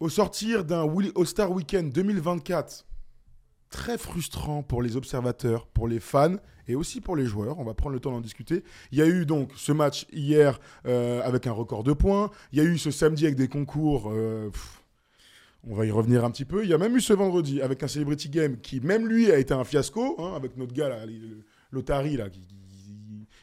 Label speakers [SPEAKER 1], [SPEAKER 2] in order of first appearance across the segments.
[SPEAKER 1] Au sortir d'un All-Star Weekend 2024, très frustrant pour les observateurs, pour les fans et aussi pour les joueurs, on va prendre le temps d'en discuter. Il y a eu donc ce match hier euh, avec un record de points, il y a eu ce samedi avec des concours... euh, on va y revenir un petit peu. Il y a même eu ce vendredi avec un Celebrity Game qui, même lui, a été un fiasco, hein, avec notre gars, l'Otari, là, qui-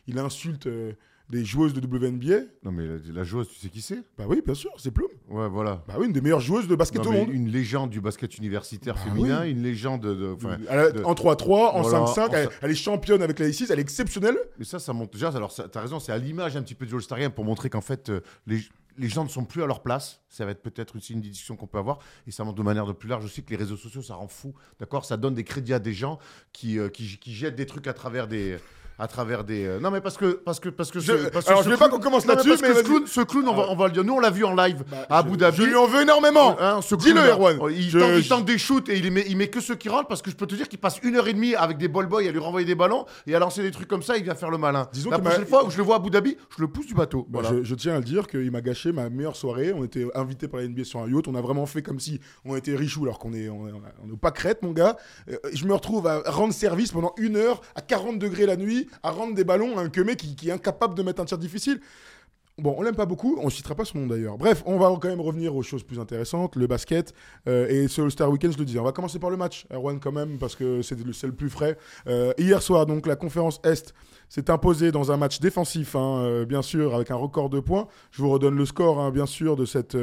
[SPEAKER 1] il insulte euh, des joueuses de WNBA.
[SPEAKER 2] Non, mais la, la joueuse, tu sais qui c'est?
[SPEAKER 1] Bah oui, bien sûr, c'est Plume.
[SPEAKER 2] Ouais, voilà.
[SPEAKER 1] Bah oui, une des meilleures joueuses de basket
[SPEAKER 2] Non,
[SPEAKER 1] au monde.
[SPEAKER 2] une légende du basket universitaire
[SPEAKER 1] Bah
[SPEAKER 2] féminin,
[SPEAKER 1] oui.
[SPEAKER 2] une légende de.
[SPEAKER 1] Elle En 3-3, en
[SPEAKER 2] Voilà,
[SPEAKER 1] 5-5,
[SPEAKER 2] en
[SPEAKER 1] elle, est championne avec la I6, elle est exceptionnelle.
[SPEAKER 2] Mais ça, ça monte déjà. Alors, ça- t'as raison, c'est à l'image un petit peu du Game pour montrer qu'en fait, euh, les, les gens ne sont plus à leur place. Ça va être peut-être aussi une discussion qu'on peut avoir. Et ça montre de manière de plus large aussi que les réseaux sociaux, ça rend fou. D'accord? Ça donne des crédits à des gens qui, euh, qui, qui jettent des trucs à travers des. À travers des. euh, Non, mais parce que. Parce que, parce que
[SPEAKER 1] Je-
[SPEAKER 2] ce- parce
[SPEAKER 1] alors, je veux pas qu'on commence
[SPEAKER 2] mais
[SPEAKER 1] là-dessus,
[SPEAKER 2] parce
[SPEAKER 1] mais
[SPEAKER 2] que ce clown, ce clown, on, va, on va le dire. Nous, on l'a vu en live à Abu Dhabi.
[SPEAKER 1] Je lui en veux énormément.
[SPEAKER 2] Hein, ce
[SPEAKER 1] Dis-le. Erwan.
[SPEAKER 2] Oh, Il,
[SPEAKER 1] Je-
[SPEAKER 2] tente, il
[SPEAKER 1] je-
[SPEAKER 2] tente des shoots et il met, il met que ceux qui rentrent parce que je peux te dire qu'il passe une heure et demie avec des ball boys à lui renvoyer des ballons et à lancer des trucs comme ça. Il vient faire le malin.
[SPEAKER 1] Disons
[SPEAKER 2] La prochaine fois où je le vois à Abu Dhabi, je le pousse du bateau.
[SPEAKER 1] Bah,
[SPEAKER 2] Voilà.
[SPEAKER 1] je, je tiens à le dire qu'il m'a gâché ma meilleure soirée. On était invités par la NBA sur un yacht. On a vraiment fait comme si on était richou alors qu'on est, on est, on est pas crête, mon gars. Euh, je me retrouve à rendre service pendant une heure à 40 degrés la nuit, à rendre des ballons à un queumé qui, qui est incapable de mettre un tir difficile. Bon, on l'aime pas beaucoup, on ne citera pas son nom d'ailleurs. Bref, on va quand même revenir aux choses plus intéressantes, le basket euh, et ce All-Star Weekend, je le disais. On va commencer par le match, Erwan quand même, parce que c'est le, le plus frais. Euh, hier soir, donc, la conférence Est s'est imposée dans un match défensif, hein, euh, bien sûr, avec un record de points. Je vous redonne le score, hein, bien sûr, de cette...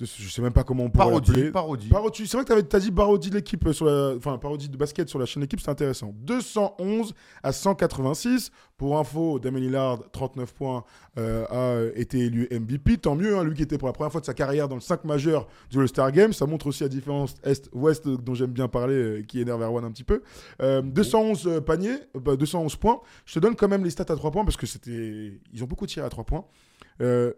[SPEAKER 1] de ce- je sais même pas comment on pourrait
[SPEAKER 2] Parodie, parodie.
[SPEAKER 1] Parodie. C'est vrai que tu as dit parodie de l'équipe euh, sur la, enfin parodie de basket sur la chaîne équipe, c'est intéressant. 211 à 186. Pour info, Damien Lillard, 39 points, euh, a été élu MVP. Tant mieux, hein, lui qui était pour la première fois de sa carrière dans le 5 majeur du All-Star Game. Ça montre aussi la différence Est-Ouest euh, dont j'aime bien parler, euh, qui énerve Erwan un petit peu. Euh, 211 euh, paniers, bah, 211 points. Je te donne quand même les stats à 3 points parce que c'était, ils ont beaucoup tiré à 3 points.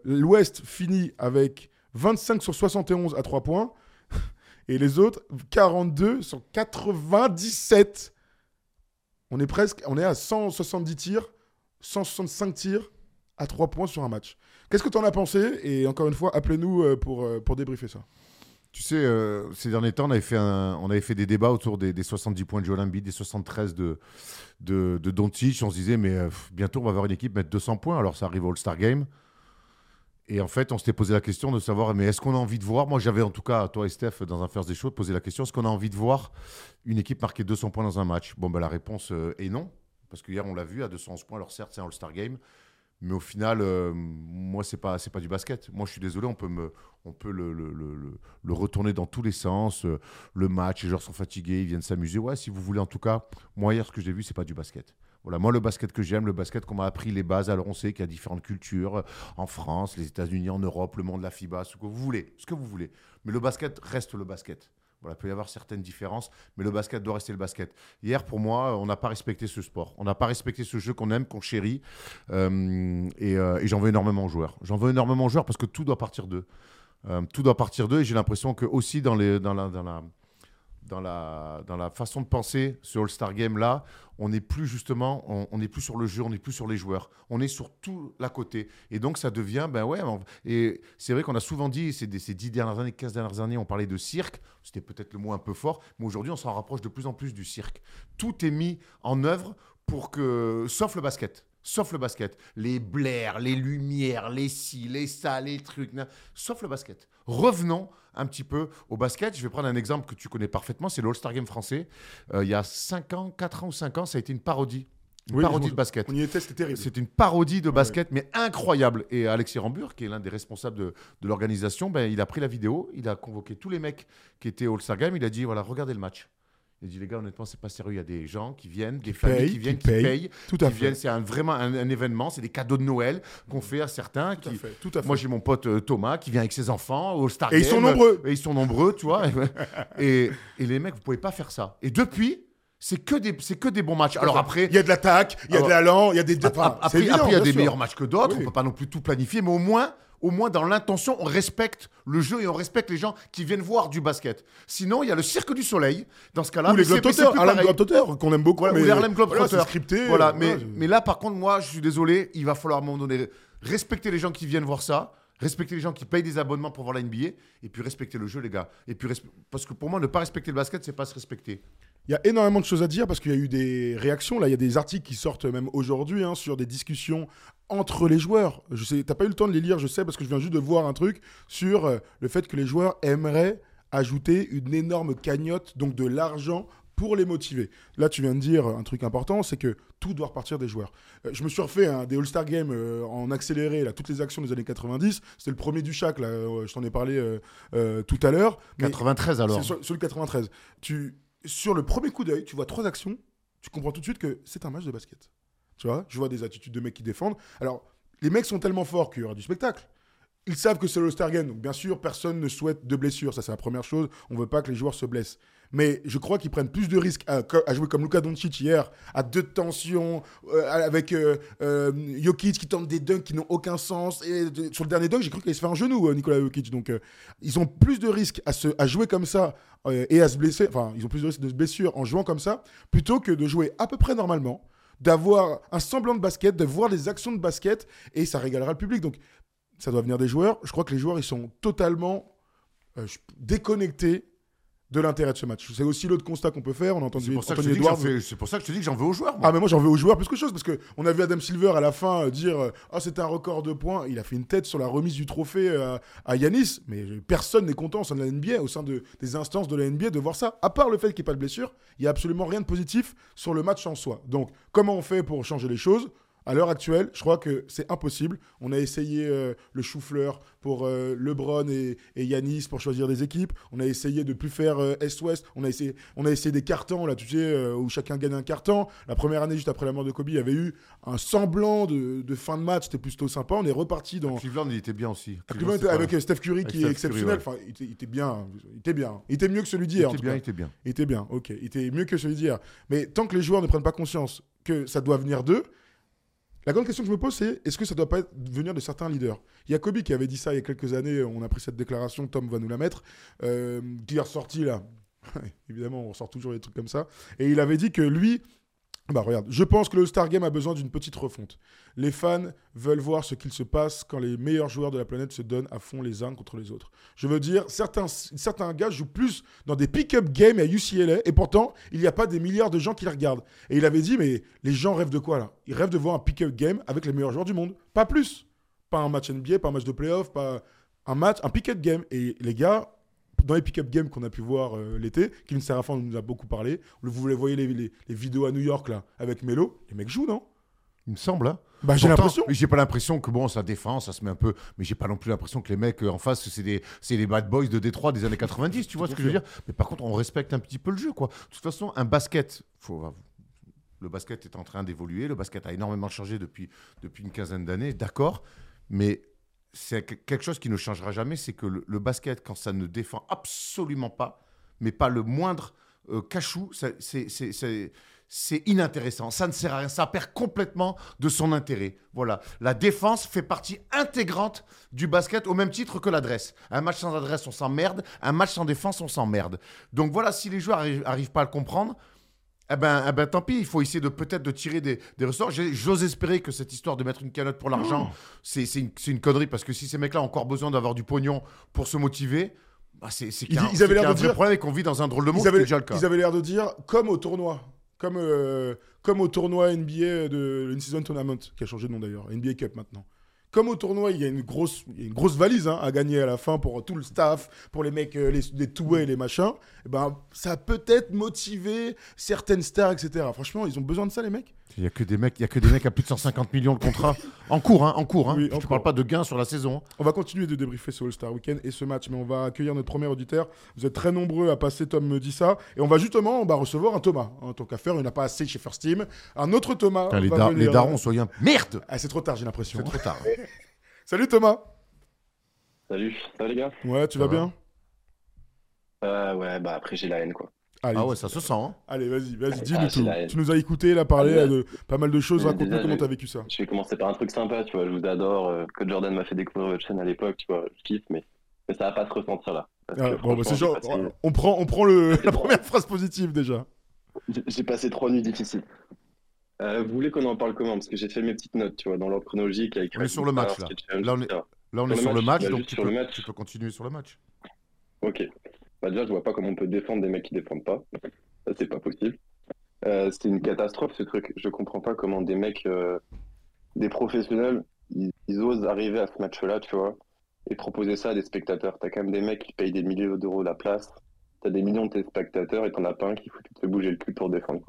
[SPEAKER 1] L'Ouest finit avec 25 sur 71 à 3 points. Et les autres, 42 sur 97. On est presque, on est à 170 tirs, 165 tirs à 3 points sur un match. Qu'est-ce que tu en as pensé? Et encore une fois, appelez-nous euh, pour, euh, pour débriefer ça.
[SPEAKER 2] Tu sais, euh, ces derniers temps, on avait fait, on avait fait des débats autour des, des 70 points de Joel Embiid, des 73 de, de, de. On se disait, mais bientôt, on va avoir une équipe mettre 200 points. Alors, ça arrive au All-Star Game. Et en fait, on s'était posé la question de savoir, mais est-ce qu'on a envie de voir Moi, j'avais en tout cas, toi et Steph, dans un First des Shows, posé la question est-ce qu'on a envie de voir une équipe marquer 200 points dans un match? Bon, ben, la réponse euh, est non. Parce que hier, on l'a vu, à 211 points. Alors, certes, c'est un All-Star Game. Mais au final, euh, moi, c'est pas, c'est pas du basket. Moi, je suis désolé, on peut, me, on peut le- le- le retourner dans tous les sens. euh, le match, les joueurs sont fatigués, ils viennent s'amuser. Ouais, si vous voulez, en tout cas, moi, hier, ce que j'ai vu, c'est pas du basket. Voilà, moi, le basket que j'aime, le basket qu'on m'a appris les bases. Alors, on sait qu'il y a différentes cultures euh, en France, les États-Unis, en Europe, le monde de la FIBA, ce que vous voulez, ce que vous voulez. Mais le basket reste le basket. Voilà, il peut y avoir certaines différences, mais le basket doit rester le basket. Hier, pour moi, on n'a pas respecté ce sport. On n'a pas respecté ce jeu qu'on aime, qu'on chérit. Euh, et euh, j'en veux énormément aux joueurs. J'en veux énormément aux joueurs parce que tout doit partir d'eux. Euh, tout doit partir d'eux. Et j'ai l'impression que aussi dans, dans, la, dans, la, dans la façon de penser, ce All-Star Game-là, on n'est plus justement, on n'est plus sur le jeu, on n'est plus sur les joueurs. On est sur tout l'à côté. Et donc, ça devient, ben ouais. et c'est vrai qu'on a souvent dit, ces, ces 10 dernières années, 15 dernières années, on parlait de cirque. C'était peut-être le mot un peu fort. Mais aujourd'hui, on s'en rapproche de plus en plus du cirque. Tout est mis en œuvre pour que, sauf le basket. Sauf le basket. Les blaires, les lumières, les ci, les ça, les trucs. Sauf le basket. Revenons un petit peu au basket. Je vais prendre un exemple que tu connais parfaitement. C'est le All-Star Game français. Euh, il y a 5 ans, 4 ans ou 5 ans, ça a été une parodie. Une
[SPEAKER 1] Oui,
[SPEAKER 2] parodie de basket.
[SPEAKER 1] On y était, c'était terrible.
[SPEAKER 2] C'est une parodie de basket, mais incroyable. Et Alexis Rambur, qui est l'un des responsables de, de l'organisation, ben, il a pris la vidéo, il a convoqué tous les mecs qui étaient au All-Star Game, il a dit, voilà, regardez le match. J'ai dit, les gars, honnêtement, c'est pas sérieux. Il y a des gens qui viennent, des
[SPEAKER 1] Qui
[SPEAKER 2] familles
[SPEAKER 1] payent,
[SPEAKER 2] qui viennent,
[SPEAKER 1] qui
[SPEAKER 2] qui
[SPEAKER 1] payent. Tout à
[SPEAKER 2] qui
[SPEAKER 1] fait.
[SPEAKER 2] viennent. C'est un- vraiment un, un événement. C'est des cadeaux de Noël qu'on fait à certains.
[SPEAKER 1] Tout à
[SPEAKER 2] qui...
[SPEAKER 1] fait, tout à fait.
[SPEAKER 2] Moi, j'ai mon pote euh, Thomas qui vient avec ses enfants au Star
[SPEAKER 1] Et ils sont nombreux.
[SPEAKER 2] Et ils sont nombreux, tu vois. et, et les mecs, vous pouvez pas faire ça. Et depuis, c'est que des, c'est que des bons matchs. Alors après,
[SPEAKER 1] il y a de l'attaque, il y a
[SPEAKER 2] Alors-
[SPEAKER 1] de l'allant, il y a des.
[SPEAKER 2] Après,
[SPEAKER 1] enfin,
[SPEAKER 2] après, il y a des
[SPEAKER 1] sûr.
[SPEAKER 2] meilleurs matchs que d'autres.
[SPEAKER 1] Oui.
[SPEAKER 2] On peut pas non plus tout planifier, mais au moins, au moins dans l'intention, on respecte le jeu et on respecte les gens qui viennent voir du basket. Sinon, il y a le Cirque du Soleil. Dans ce cas-là,
[SPEAKER 1] Ou les Globetrotters, Harlem qu'on aime beaucoup.
[SPEAKER 2] Voilà,
[SPEAKER 1] mais
[SPEAKER 2] ou les Harlem
[SPEAKER 1] voilà,
[SPEAKER 2] Globetrotters. Voilà,
[SPEAKER 1] euh,
[SPEAKER 2] mais,
[SPEAKER 1] voilà,
[SPEAKER 2] mais là, par contre, moi, je suis désolé, il va falloir à un moment donné respecter les gens qui viennent voir ça, respecter les gens qui payent des abonnements pour voir la NBA, et puis respecter le jeu, les gars. Et puis parce que pour moi, ne pas respecter le basket, c'est pas se respecter.
[SPEAKER 1] Il y a énormément de choses à dire parce qu'il y a eu des réactions. Là, il y a des articles qui sortent même aujourd'hui hein, sur des discussions entre les joueurs. Je sais, t'as pas eu le temps de les lire, je sais, parce que je viens juste de voir un truc sur euh, le fait que les joueurs aimeraient ajouter une énorme cagnotte, donc de l'argent pour les motiver. Là, tu viens de dire un truc important, c'est que tout doit repartir des joueurs. Euh, je me suis refait des All-Star Games euh, en accéléré, là, toutes les actions des années 90. C'était le premier du Chac, là, euh, je t'en ai parlé tout à l'heure. Mais-
[SPEAKER 2] 93 alors.
[SPEAKER 1] c'est sur, sur le 93. Tu, sur le premier coup d'œil, tu vois trois actions, tu comprends tout de suite que c'est un match de basket. Tu vois, je vois des attitudes de mecs qui défendent. Alors, les mecs sont tellement forts qu'il y aura du spectacle. Ils savent que c'est le Star donc bien sûr, personne ne souhaite de blessures. Ça, c'est la première chose. On veut pas que les joueurs se blessent. Mais je crois qu'ils prennent plus de risques à, jouer comme Luka Doncic hier, à deux tensions, euh, avec euh, euh, Jokic qui tente des dunks qui n'ont aucun sens. Et sur le dernier dunk, j'ai cru qu'il se faire un genou, euh, Nicolas Jokic. Donc, euh, ils ont plus de risques à, jouer comme ça et à se blesser. Enfin, ils ont plus de risques de se blessure en jouant comme ça, plutôt que de jouer à peu près normalement, d'avoir un semblant de basket, de voir des actions de basket, et ça régalera le public. Donc, ça doit venir des joueurs. Je crois que les joueurs, ils sont totalement déconnectés de l'intérêt de ce match. C'est aussi l'autre constat qu'on peut faire. On a entendu
[SPEAKER 2] C'est pour, c'est pour ça que je te dis que j'en veux aux joueurs. moi.
[SPEAKER 1] Ah mais moi j'en veux aux joueurs plus que chose parce que on a vu Adam Silver à la fin euh, dire euh, ah c'était un record de points il a fait une tête sur la remise du trophée euh, à Yanis mais personne n'est content au sein de la NBA au sein de, des instances de la NBA de voir ça à part le fait qu'il n'y ait pas de blessure il y a absolument rien de positif sur le match en soi donc comment on fait pour changer les choses? À l'heure actuelle, je crois que c'est impossible. On a essayé euh, le chou-fleur pour euh, LeBron et, et Yanis pour choisir des équipes. On a essayé de plus faire euh, Est-Ouest. On a essayé, on a essayé des cartons là, tu sais, euh, où chacun gagne un carton. La première année, juste après la mort de Kobe, il y avait eu un semblant de, de fin de match. C'était plutôt sympa. On est reparti dans.
[SPEAKER 2] Cleveland, il était bien aussi.
[SPEAKER 1] Cleveland
[SPEAKER 2] c'est pas-
[SPEAKER 1] avec Steph Curry
[SPEAKER 2] Avec
[SPEAKER 1] qui
[SPEAKER 2] Steph
[SPEAKER 1] est exceptionnel.
[SPEAKER 2] Curry,
[SPEAKER 1] Enfin, il était, il était bien. Il était bien. Il était mieux que celui
[SPEAKER 2] Il
[SPEAKER 1] d'hier. en
[SPEAKER 2] était bien,
[SPEAKER 1] cas.
[SPEAKER 2] il était bien.
[SPEAKER 1] Il était bien, ok. Il était mieux que celui d'hier. Mais tant que les joueurs ne prennent pas conscience que ça doit venir d'eux, la grande question que je me pose, c'est est-ce que ça doit pas venir de certains leaders? Il y a Kobe qui avait dit ça il y a quelques années, on a pris cette déclaration, Tom va nous la mettre, euh, qui est ressorti là. Évidemment, on ressort toujours des trucs comme ça. Et il avait dit que lui, bah regarde, je pense que le Star Game a besoin d'une petite refonte. Les fans veulent voir ce qu'il se passe quand les meilleurs joueurs de la planète se donnent à fond les uns contre les autres. Je veux dire, certains, certains gars jouent plus dans des pick-up games à UCLA et pourtant, il n'y a pas des milliards de gens qui les regardent. Et il avait dit, mais les gens rêvent de quoi là? Ils rêvent de voir un pick-up game avec les meilleurs joueurs du monde. Pas plus. Pas un match NBA, pas un match de playoff, pas un match, un pick-up game. Et les gars, dans les pick-up games qu'on a pu voir euh, l'été, Kevin Serafin nous a beaucoup parlé. Vous les voyez les, les- les vidéos à New York là avec Melo, les mecs jouent, non?
[SPEAKER 2] Il me semble. Hein.
[SPEAKER 1] Bah j'ai l'impression.
[SPEAKER 2] mais J'ai pas l'impression que bon, ça défend, ça se met un peu. Mais j'ai pas non plus l'impression que les mecs euh, en face, c'est des, c'est les bad boys de Détroit des années 90, tu vois ce que je veux dire? Mais par contre, on respecte un petit peu le jeu, quoi. De toute façon, un basket, faut. Le basket est en train d'évoluer, le basket a énormément changé depuis, depuis une quinzaine d'années, d'accord, mais c'est que- quelque chose qui ne changera jamais, c'est que le, basket, quand ça ne défend absolument pas, mais pas le moindre euh, cachou, c'est inintéressant. Ça ne sert à rien. Ça perd complètement de son intérêt. Voilà. La défense fait partie intégrante du basket au même titre que l'adresse. Un match sans adresse, on s'emmerde. Un match sans défense, on s'emmerde. Donc voilà, si les joueurs n'arrivent pas à le comprendre, eh ben, eh ben, tant pis, il faut essayer de peut-être de tirer des, des ressorts. J'ose espérer que cette histoire de mettre une calotte pour l'argent, c'est c'est une, connerie parce que si ces mecs-là ont encore besoin d'avoir du pognon pour se motiver, bah c'est c'est qu'il y a
[SPEAKER 1] Ils- avaient l'air de
[SPEAKER 2] vrai
[SPEAKER 1] dire-
[SPEAKER 2] problème et qu'on vit dans un drôle de monde,
[SPEAKER 1] Ils avaient,
[SPEAKER 2] déjà le cas.
[SPEAKER 1] ils avaient l'air de dire comme au tournoi, comme, euh, comme au tournoi NBA de l'In-Season Tournament, qui a changé de nom d'ailleurs, NBA Cup maintenant. Comme au tournoi, il y a une grosse, une grosse valise hein, à gagner à la fin pour tout le staff, pour les mecs, euh, les, les et les machins. Eh ben, ça peut-être motivé certaines stars, etc. Franchement, ils ont besoin de ça, les mecs?
[SPEAKER 2] Il n'y a que des mecs, il y a que des mecs à plus de 150 millions de contrats en cours, hein, en cours. Hein.
[SPEAKER 1] Oui,
[SPEAKER 2] Je ne parle pas de gains sur la saison.
[SPEAKER 1] On va continuer de débriefer ce All-Star Weekend et ce match, mais on va accueillir notre premier auditeur. Vous êtes très nombreux à passer, Tom me dit ça. Et on va justement bah, recevoir un Thomas. En tant qu'à faire, il n'y en a pas assez chez First Team. Un autre Thomas.
[SPEAKER 2] Les,
[SPEAKER 1] va
[SPEAKER 2] da-
[SPEAKER 1] venir-
[SPEAKER 2] les darons, soyez un... Merde
[SPEAKER 1] Ah, c'est trop tard, j'ai l'impression.
[SPEAKER 2] C'est trop tard.
[SPEAKER 1] Salut Thomas.
[SPEAKER 3] Salut, ça va les gars?
[SPEAKER 1] Ouais, tu
[SPEAKER 2] Ça
[SPEAKER 1] vas
[SPEAKER 2] va.
[SPEAKER 1] bien?
[SPEAKER 3] Euh, Ouais, bah après j'ai la haine quoi.
[SPEAKER 1] Allez,
[SPEAKER 2] Ah ouais, ça se sent. hein.
[SPEAKER 1] allez vas-y, vas-y,
[SPEAKER 3] Ah,
[SPEAKER 1] dis-nous
[SPEAKER 3] c'est
[SPEAKER 1] tout.
[SPEAKER 3] la.
[SPEAKER 1] Tu nous as écouté, là, parler
[SPEAKER 3] Ah,
[SPEAKER 1] de pas mal de choses. Raconte-nous comment t'as vécu ça.
[SPEAKER 3] Je vais commencer par un truc sympa, tu vois, je vous adore, euh, que Jordan m'a fait découvrir votre chaîne à l'époque, tu vois, je kiffe, mais, mais ça va pas se ressentir là.
[SPEAKER 1] Ah, bon, bah, genre,
[SPEAKER 3] passé-
[SPEAKER 1] on prend, on prend le, la première phrase positive déjà.
[SPEAKER 3] j'ai- passé trois nuits difficiles. Euh, vous voulez qu'on en parle comment? Parce que j'ai fait mes petites notes, tu vois, dans l'ordre chronologique avec
[SPEAKER 2] On est sur le match, là. Là, on est- Là, on est
[SPEAKER 3] Sur le match,
[SPEAKER 2] donc tu peux continuer sur le match.
[SPEAKER 3] Ok. Bah déjà, je vois pas comment on peut défendre des mecs qui défendent pas. Ça, c'est pas possible. Euh, C'était une catastrophe ce truc. Je comprends pas comment des mecs, euh, des professionnels, ils, osent arriver à ce match-là, tu vois, et proposer ça à des spectateurs. T'as quand même des mecs qui payent des milliers d'euros la place. T'as des millions de téléspectateurs et t'en as pas un qui fout te bouger le cul pour défendre.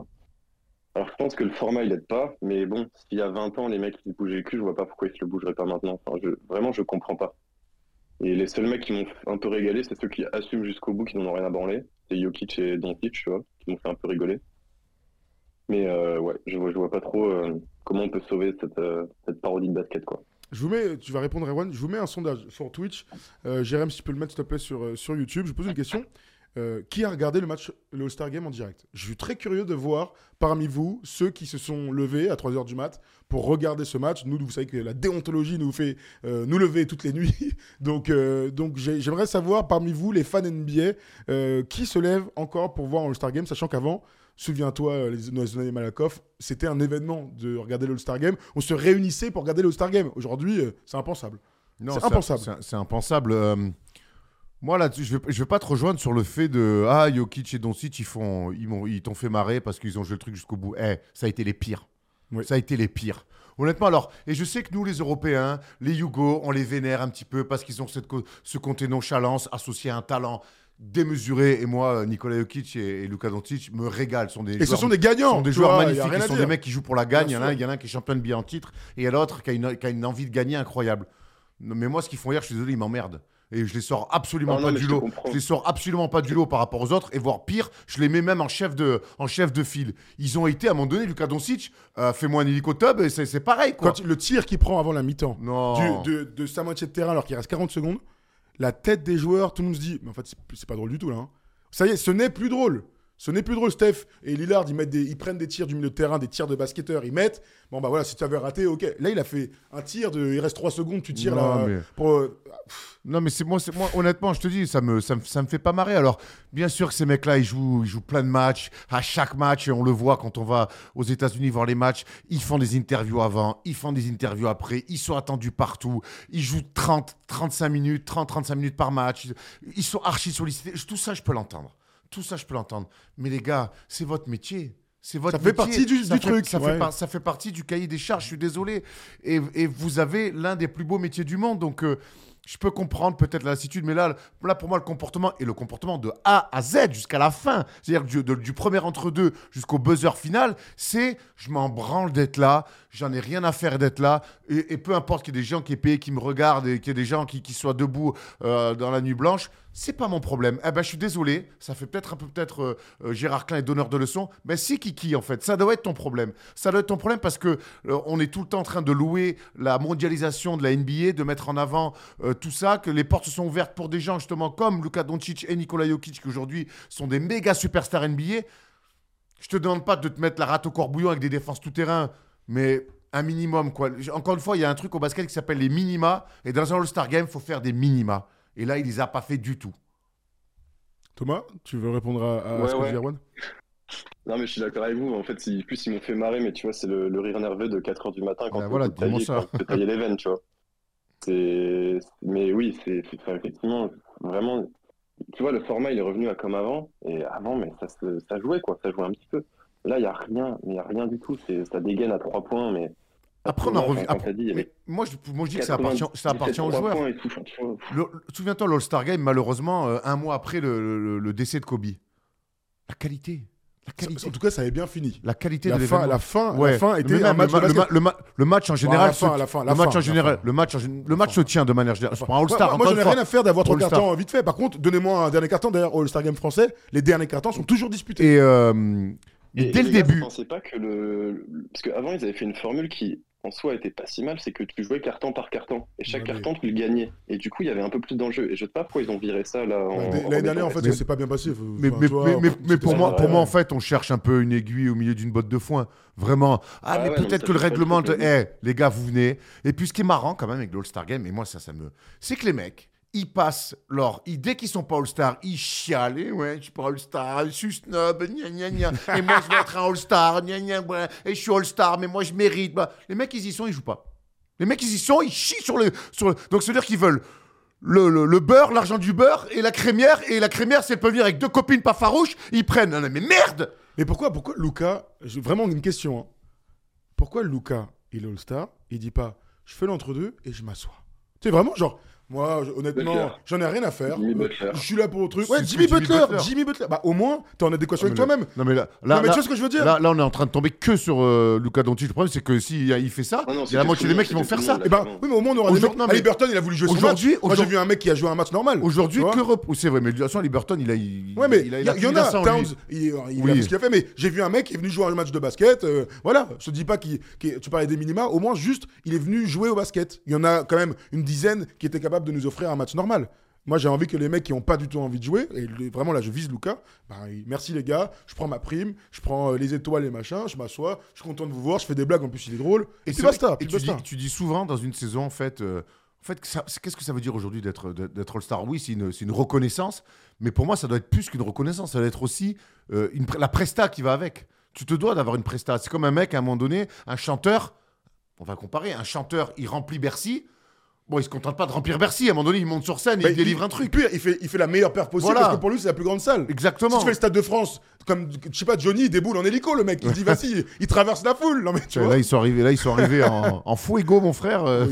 [SPEAKER 3] Alors je pense que le format il aide pas, mais bon, s'il y a 20 ans les mecs ils se bougeaient le cul, je vois pas pourquoi ils se le bougeraient pas maintenant. Enfin, je, vraiment, je comprends pas. Et les seuls mecs qui m'ont un peu régalé, c'est ceux qui assument jusqu'au bout, qui n'en ont rien à branler. C'est Jokic et Doncic, tu vois, qui m'ont fait un peu rigoler. Mais euh, ouais, je vois, vois pas trop euh, comment on peut sauver cette, euh, cette parodie de basket, quoi.
[SPEAKER 1] Je vous mets, tu vas répondre, Erwan. Je vous mets un sondage sur Twitch. Jérém, si tu peux le mettre, s'il te plaît, sur, sur YouTube. Je pose une question. Euh, qui a regardé le match, le All-Star Game en direct Je suis très curieux de voir parmi vous ceux qui se sont levés à 3h du mat pour regarder ce match. Nous, vous savez que la déontologie nous fait euh, nous lever toutes les nuits. donc, euh, donc j'ai- j'aimerais savoir parmi vous, les fans NBA, qui se lève encore pour voir un All-Star Game, sachant qu'avant, souviens-toi, les les années Malakoff, c'était un événement de regarder le All-Star Game. On se réunissait pour regarder le All-Star Game. Aujourd'hui, c'est impensable.
[SPEAKER 2] Non,
[SPEAKER 1] C'est impensable.
[SPEAKER 2] C'est impensable. Moi, là, je vais, je vais pas te rejoindre sur le fait de Ah, Jokic et Doncic, ils font, ils t'ont fait marrer parce qu'ils ont joué le truc jusqu'au bout. Eh, ça a été les pires.
[SPEAKER 1] Oui.
[SPEAKER 2] Ça a été les pires. Honnêtement, alors, et je sais que nous, les Européens, les Yougos, on les vénère un petit peu parce qu'ils ont cette, ce côté nonchalance associé à un talent démesuré. Et moi, Nicolas Jokic et, et Luka Doncic me régalent. Sont des
[SPEAKER 1] Et ce sont des gagnants.
[SPEAKER 2] sont des joueurs
[SPEAKER 1] vois,
[SPEAKER 2] magnifiques.
[SPEAKER 1] à
[SPEAKER 2] sont des mecs qui jouent pour la gagne. Il y, en a, un- il y en a un qui est champion de bien en titre et il y a l'autre qui, a une- qui a une envie de gagner incroyable. Mais moi, ce qu'ils font hier, je suis désolé, ils m'emmerdent. Et je les sors absolument
[SPEAKER 3] Non,
[SPEAKER 2] pas du lot.
[SPEAKER 3] comprends.
[SPEAKER 2] Je les sors absolument pas du lot par rapport aux autres. Et voire pire, je les mets même en chef de, en chef de file. Ils ont été à un moment donné, Lucas Doncic, euh, fais-moi un hélicotub et c'est c'est pareil. Quoi.
[SPEAKER 1] Quand le tir qu'il prend avant la mi-temps de, de sa moitié de terrain alors qu'il reste 40 secondes, la tête des joueurs, tout le monde se dit, mais en fait, c'est- c'est pas drôle du tout là. hein. Ça y est, ce n'est plus drôle. Ce n'est plus drôle, Steph et Lillard, ils, mettent des, ils prennent des tirs du milieu de terrain, des tirs de basketteurs, ils mettent. Bon, bah voilà, si tu avais raté, ok. Là, il a fait un tir de. Il reste 3 secondes, tu tires
[SPEAKER 2] Non,
[SPEAKER 1] là.
[SPEAKER 2] mais-
[SPEAKER 1] Pour, euh,
[SPEAKER 2] Non, mais c'est moi, moi, honnêtement, je te dis, ça me, ça me, ça me fait pas marrer. Alors, bien sûr que ces mecs-là, ils jouent, ils jouent plein de matchs. À chaque match, et on le voit quand on va aux États-Unis voir les matchs, ils font des interviews avant, ils font des interviews après, ils sont attendus partout. Ils jouent 30, 35 minutes, 30, 35 minutes par match. Ils sont archi sollicités. Tout ça, je peux l'entendre. Tout ça, je peux l'entendre. Mais les gars, c'est votre métier. C'est votre
[SPEAKER 1] Ça fait partie du-
[SPEAKER 2] Ça
[SPEAKER 1] du
[SPEAKER 2] fait-
[SPEAKER 1] truc,
[SPEAKER 2] Ça,
[SPEAKER 1] ouais.
[SPEAKER 2] fait par- ça fait partie du cahier des charges, je suis désolé. Et, et vous avez l'un des plus beaux métiers du monde. Donc, euh, je peux comprendre peut-être la lassitude, mais là, là, pour moi, le comportement et le comportement de A à Z jusqu'à la fin, c'est-à-dire du, de- du premier entre-deux jusqu'au buzzer final, c'est je m'en branle d'être là, j'en ai rien à faire d'être là, et, et peu importe qu'il y ait des gens qui aient payé, qui me regardent, et qu'il y ait des gens qui, qui soient debout euh, dans la nuit blanche, c'est pas mon problème. Eh ben, je suis désolé, ça fait peut-être un peu peut-être euh, euh, Gérard Klein est donneur de leçons, mais c'est Kiki en fait. Ça doit être ton problème. Ça doit être ton problème parce que euh, on est tout le temps en train de louer la mondialisation de la NBA, de mettre en avant tout ça, que les portes se sont ouvertes pour des gens justement comme Luka Doncic et Nikola Jokic qui aujourd'hui sont des méga superstars NBA. Je te demande pas de te mettre la rate au corbouillon avec des défenses tout terrain, mais un minimum quoi. Encore une fois, il y a un truc au basket qui s'appelle les minima et dans un All-Star Game, il faut faire des minima. Et là, il les a pas fait du tout.
[SPEAKER 1] Thomas, tu veux répondre à, à
[SPEAKER 3] Ouais,
[SPEAKER 1] ce que
[SPEAKER 3] ouais.
[SPEAKER 1] dit Erwan?
[SPEAKER 3] Non, mais je suis d'accord avec vous. En fait, ils- plus ils m'ont fait marrer, mais tu vois, c'est le, le rire nerveux de 4h du matin quand
[SPEAKER 2] Bah
[SPEAKER 3] on
[SPEAKER 2] voilà,
[SPEAKER 3] peut tailler, les veines, tu vois. C'est... Mais oui, c'est, effectivement, vraiment, tu vois, le format, il est revenu à comme avant. Et avant, mais ça, se- ça jouait, quoi. Ça jouait un petit peu. Là, il n'y a rien, il y a rien du tout. C'est, ça dégaine à 3 points, mais.
[SPEAKER 2] Après, on
[SPEAKER 3] Enfin,
[SPEAKER 2] après-
[SPEAKER 3] dit, y avait
[SPEAKER 2] mais moi, je, moi, je dis que ça appartient, ça appartient aux
[SPEAKER 3] 97
[SPEAKER 2] joueurs.
[SPEAKER 3] enfin,
[SPEAKER 2] Souviens-toi, l'All-Star Game, malheureusement, euh, un mois après le, le- le décès de Kobe. La qualité. La qualité,
[SPEAKER 1] En tout cas, ça avait bien fini.
[SPEAKER 2] la qualité
[SPEAKER 1] La
[SPEAKER 2] de
[SPEAKER 1] fin, la fin,
[SPEAKER 2] Ouais.
[SPEAKER 1] la fin était
[SPEAKER 2] même
[SPEAKER 1] un match
[SPEAKER 2] le, ma- ma- match en général,
[SPEAKER 1] la fin,
[SPEAKER 2] se-
[SPEAKER 1] la fin,
[SPEAKER 2] le match
[SPEAKER 1] fin,
[SPEAKER 2] en général, le match, le match se tient de manière générale. Je prends un
[SPEAKER 1] Ouais,
[SPEAKER 2] All-Star.
[SPEAKER 1] moi,
[SPEAKER 2] encore
[SPEAKER 1] moi,
[SPEAKER 2] une
[SPEAKER 1] j'en ai
[SPEAKER 2] fois.
[SPEAKER 1] rien à faire d'avoir trois
[SPEAKER 2] All-Star.
[SPEAKER 1] cartons vite fait. Par contre, donnez-moi un dernier carton. D'ailleurs, All-Star Game français, les derniers cartons sont toujours disputés.
[SPEAKER 2] Et, euh, mais
[SPEAKER 3] Et-
[SPEAKER 2] dès
[SPEAKER 3] et
[SPEAKER 2] le début,
[SPEAKER 3] Vous pensez pas que le. le- Parce qu'avant, ils avaient fait une formule qui, en soi, était pas si mal, c'est que tu jouais carton par carton. Et chaque
[SPEAKER 1] Ouais, mais-
[SPEAKER 3] carton, tu le gagnais. Et du coup, il y avait un peu plus d'enjeu. Et je sais pas pourquoi ils ont viré ça là. en-
[SPEAKER 1] L'année dernière, en fait, s'est pas bien passé. Faut-
[SPEAKER 2] Mais,
[SPEAKER 1] enfin,
[SPEAKER 2] mais,
[SPEAKER 1] tu vois,
[SPEAKER 2] mais- mais-
[SPEAKER 1] c'était
[SPEAKER 2] mais pour, moi,
[SPEAKER 1] vrai.
[SPEAKER 2] pour moi, en fait, on cherche un peu une aiguille au milieu d'une botte de foin. Vraiment. Ah,
[SPEAKER 3] Ah
[SPEAKER 2] mais
[SPEAKER 3] ouais,
[SPEAKER 2] peut-être que le règlement. Eh, les gars, vous venez. Et puis, ce qui est marrant quand même avec l'All-Star Game, et moi, ça, ça me. C'est que les mecs, ils passent leur. Ils, dès qu'ils sont pas All-Star, ils chialent. Et ouais, je suis pas All-Star, je suis snob, gna gna gna. Et moi, je vais être un All-Star, gna gna. Et je suis All-Star, mais moi, je mérite. Bah, les mecs, ils y sont, ils jouent pas. Les mecs, ils y sont, ils chient sur le. Sur. Donc, c'est-à-dire qu'ils veulent le, le- beurre, l'argent du beurre et la crémière. Et la crémière, c'est peut venir avec deux copines pas farouches. Ils prennent. Mais merde
[SPEAKER 1] Mais pourquoi, pourquoi Luca J'ai vraiment une question. hein. Pourquoi Luca, il est All-Star, il dit pas je fais l'entre-deux et je m'assois? Sais, vraiment, genre, moi, honnêtement, j'en ai rien à faire.
[SPEAKER 3] Jimmy
[SPEAKER 1] Euh,
[SPEAKER 3] Butler.
[SPEAKER 1] Je suis là pour le truc. Ouais, Jimmy
[SPEAKER 2] Jimmy
[SPEAKER 1] Butler,
[SPEAKER 2] Butler.
[SPEAKER 1] Jimmy Butler. Bah, au moins, t'es en adéquation avec toi-même.
[SPEAKER 2] Non, mais là,
[SPEAKER 1] Non,
[SPEAKER 2] là,
[SPEAKER 1] mais
[SPEAKER 2] là-
[SPEAKER 1] tu vois ce que je veux dire?
[SPEAKER 2] là, là, on est en train de tomber que sur euh, Luca Doncic. Le problème, c'est que s'il il fait ça,
[SPEAKER 3] Ah
[SPEAKER 2] il y a la moitié des mecs qui vont faire ça.
[SPEAKER 1] Eh ben, oui, mais au moins, on aura des
[SPEAKER 2] Aujourd'hui-
[SPEAKER 1] mecs.
[SPEAKER 2] non, mais-
[SPEAKER 1] Halliburton, il a voulu jouer son
[SPEAKER 2] Aujourd'hui-
[SPEAKER 1] match. Moi, j'ai
[SPEAKER 2] aujourd'hui-
[SPEAKER 1] vu un mec qui a joué un match normal.
[SPEAKER 2] Aujourd'hui,
[SPEAKER 1] Tu vois
[SPEAKER 2] que rep- C'est vrai, mais de toute façon, Liberton, il a. Il,
[SPEAKER 1] Ouais, mais
[SPEAKER 2] il
[SPEAKER 1] il
[SPEAKER 2] a,
[SPEAKER 1] y,
[SPEAKER 2] a
[SPEAKER 1] en a.
[SPEAKER 2] d'accent, lui.
[SPEAKER 1] Towns, il, il
[SPEAKER 2] Oui.
[SPEAKER 1] a fait ce qu'il a fait, mais j'ai vu un mec qui est venu jouer un match de basket. euh, voilà, je te dis pas qu'il. qu'il- tu parlais des minima, au moins juste, il est venu jouer au basket. Il y en a quand même une dizaine qui étaient capables de nous offrir un match normal. Moi, j'ai envie que les mecs qui n'ont pas du tout envie de jouer, et vraiment là, je vise Lucas. bah, merci les gars, je prends ma prime, je prends euh, les étoiles et machin, je m'assois, je suis content de vous voir, je fais des blagues, en plus il est drôle. Et, puis
[SPEAKER 2] c'est
[SPEAKER 1] basta,
[SPEAKER 2] et tu, dis,
[SPEAKER 1] basta.
[SPEAKER 2] tu dis souvent dans une saison, en fait, euh, en fait, qu'est-ce que ça veut dire aujourd'hui d'être All-Star? Oui, c'est une, reconnaissance, mais pour moi, ça doit être plus qu'une reconnaissance, ça doit être aussi euh, une, la presta qui va avec. Tu te dois d'avoir une presta. C'est comme un mec, à un moment donné, un chanteur, on va comparer, un chanteur, il remplit Bercy. Bon, il se contente pas de remplir Bercy. À un moment donné, il monte sur scène et
[SPEAKER 1] Bah,
[SPEAKER 2] il délivre un truc.
[SPEAKER 1] Pire, il fait, il fait la meilleure perf possible
[SPEAKER 2] Voilà.
[SPEAKER 1] parce que pour lui, c'est la plus grande salle.
[SPEAKER 2] Exactement.
[SPEAKER 1] Si tu fais le Stade de France, comme, je sais pas, Johnny, il déboule en hélico, le mec. Il dit, vas-y, il traverse la foule. Non, mais tu vois.
[SPEAKER 2] là, ils sont arrivés, là, ils sont arrivés en, en fuego, mon frère. euh.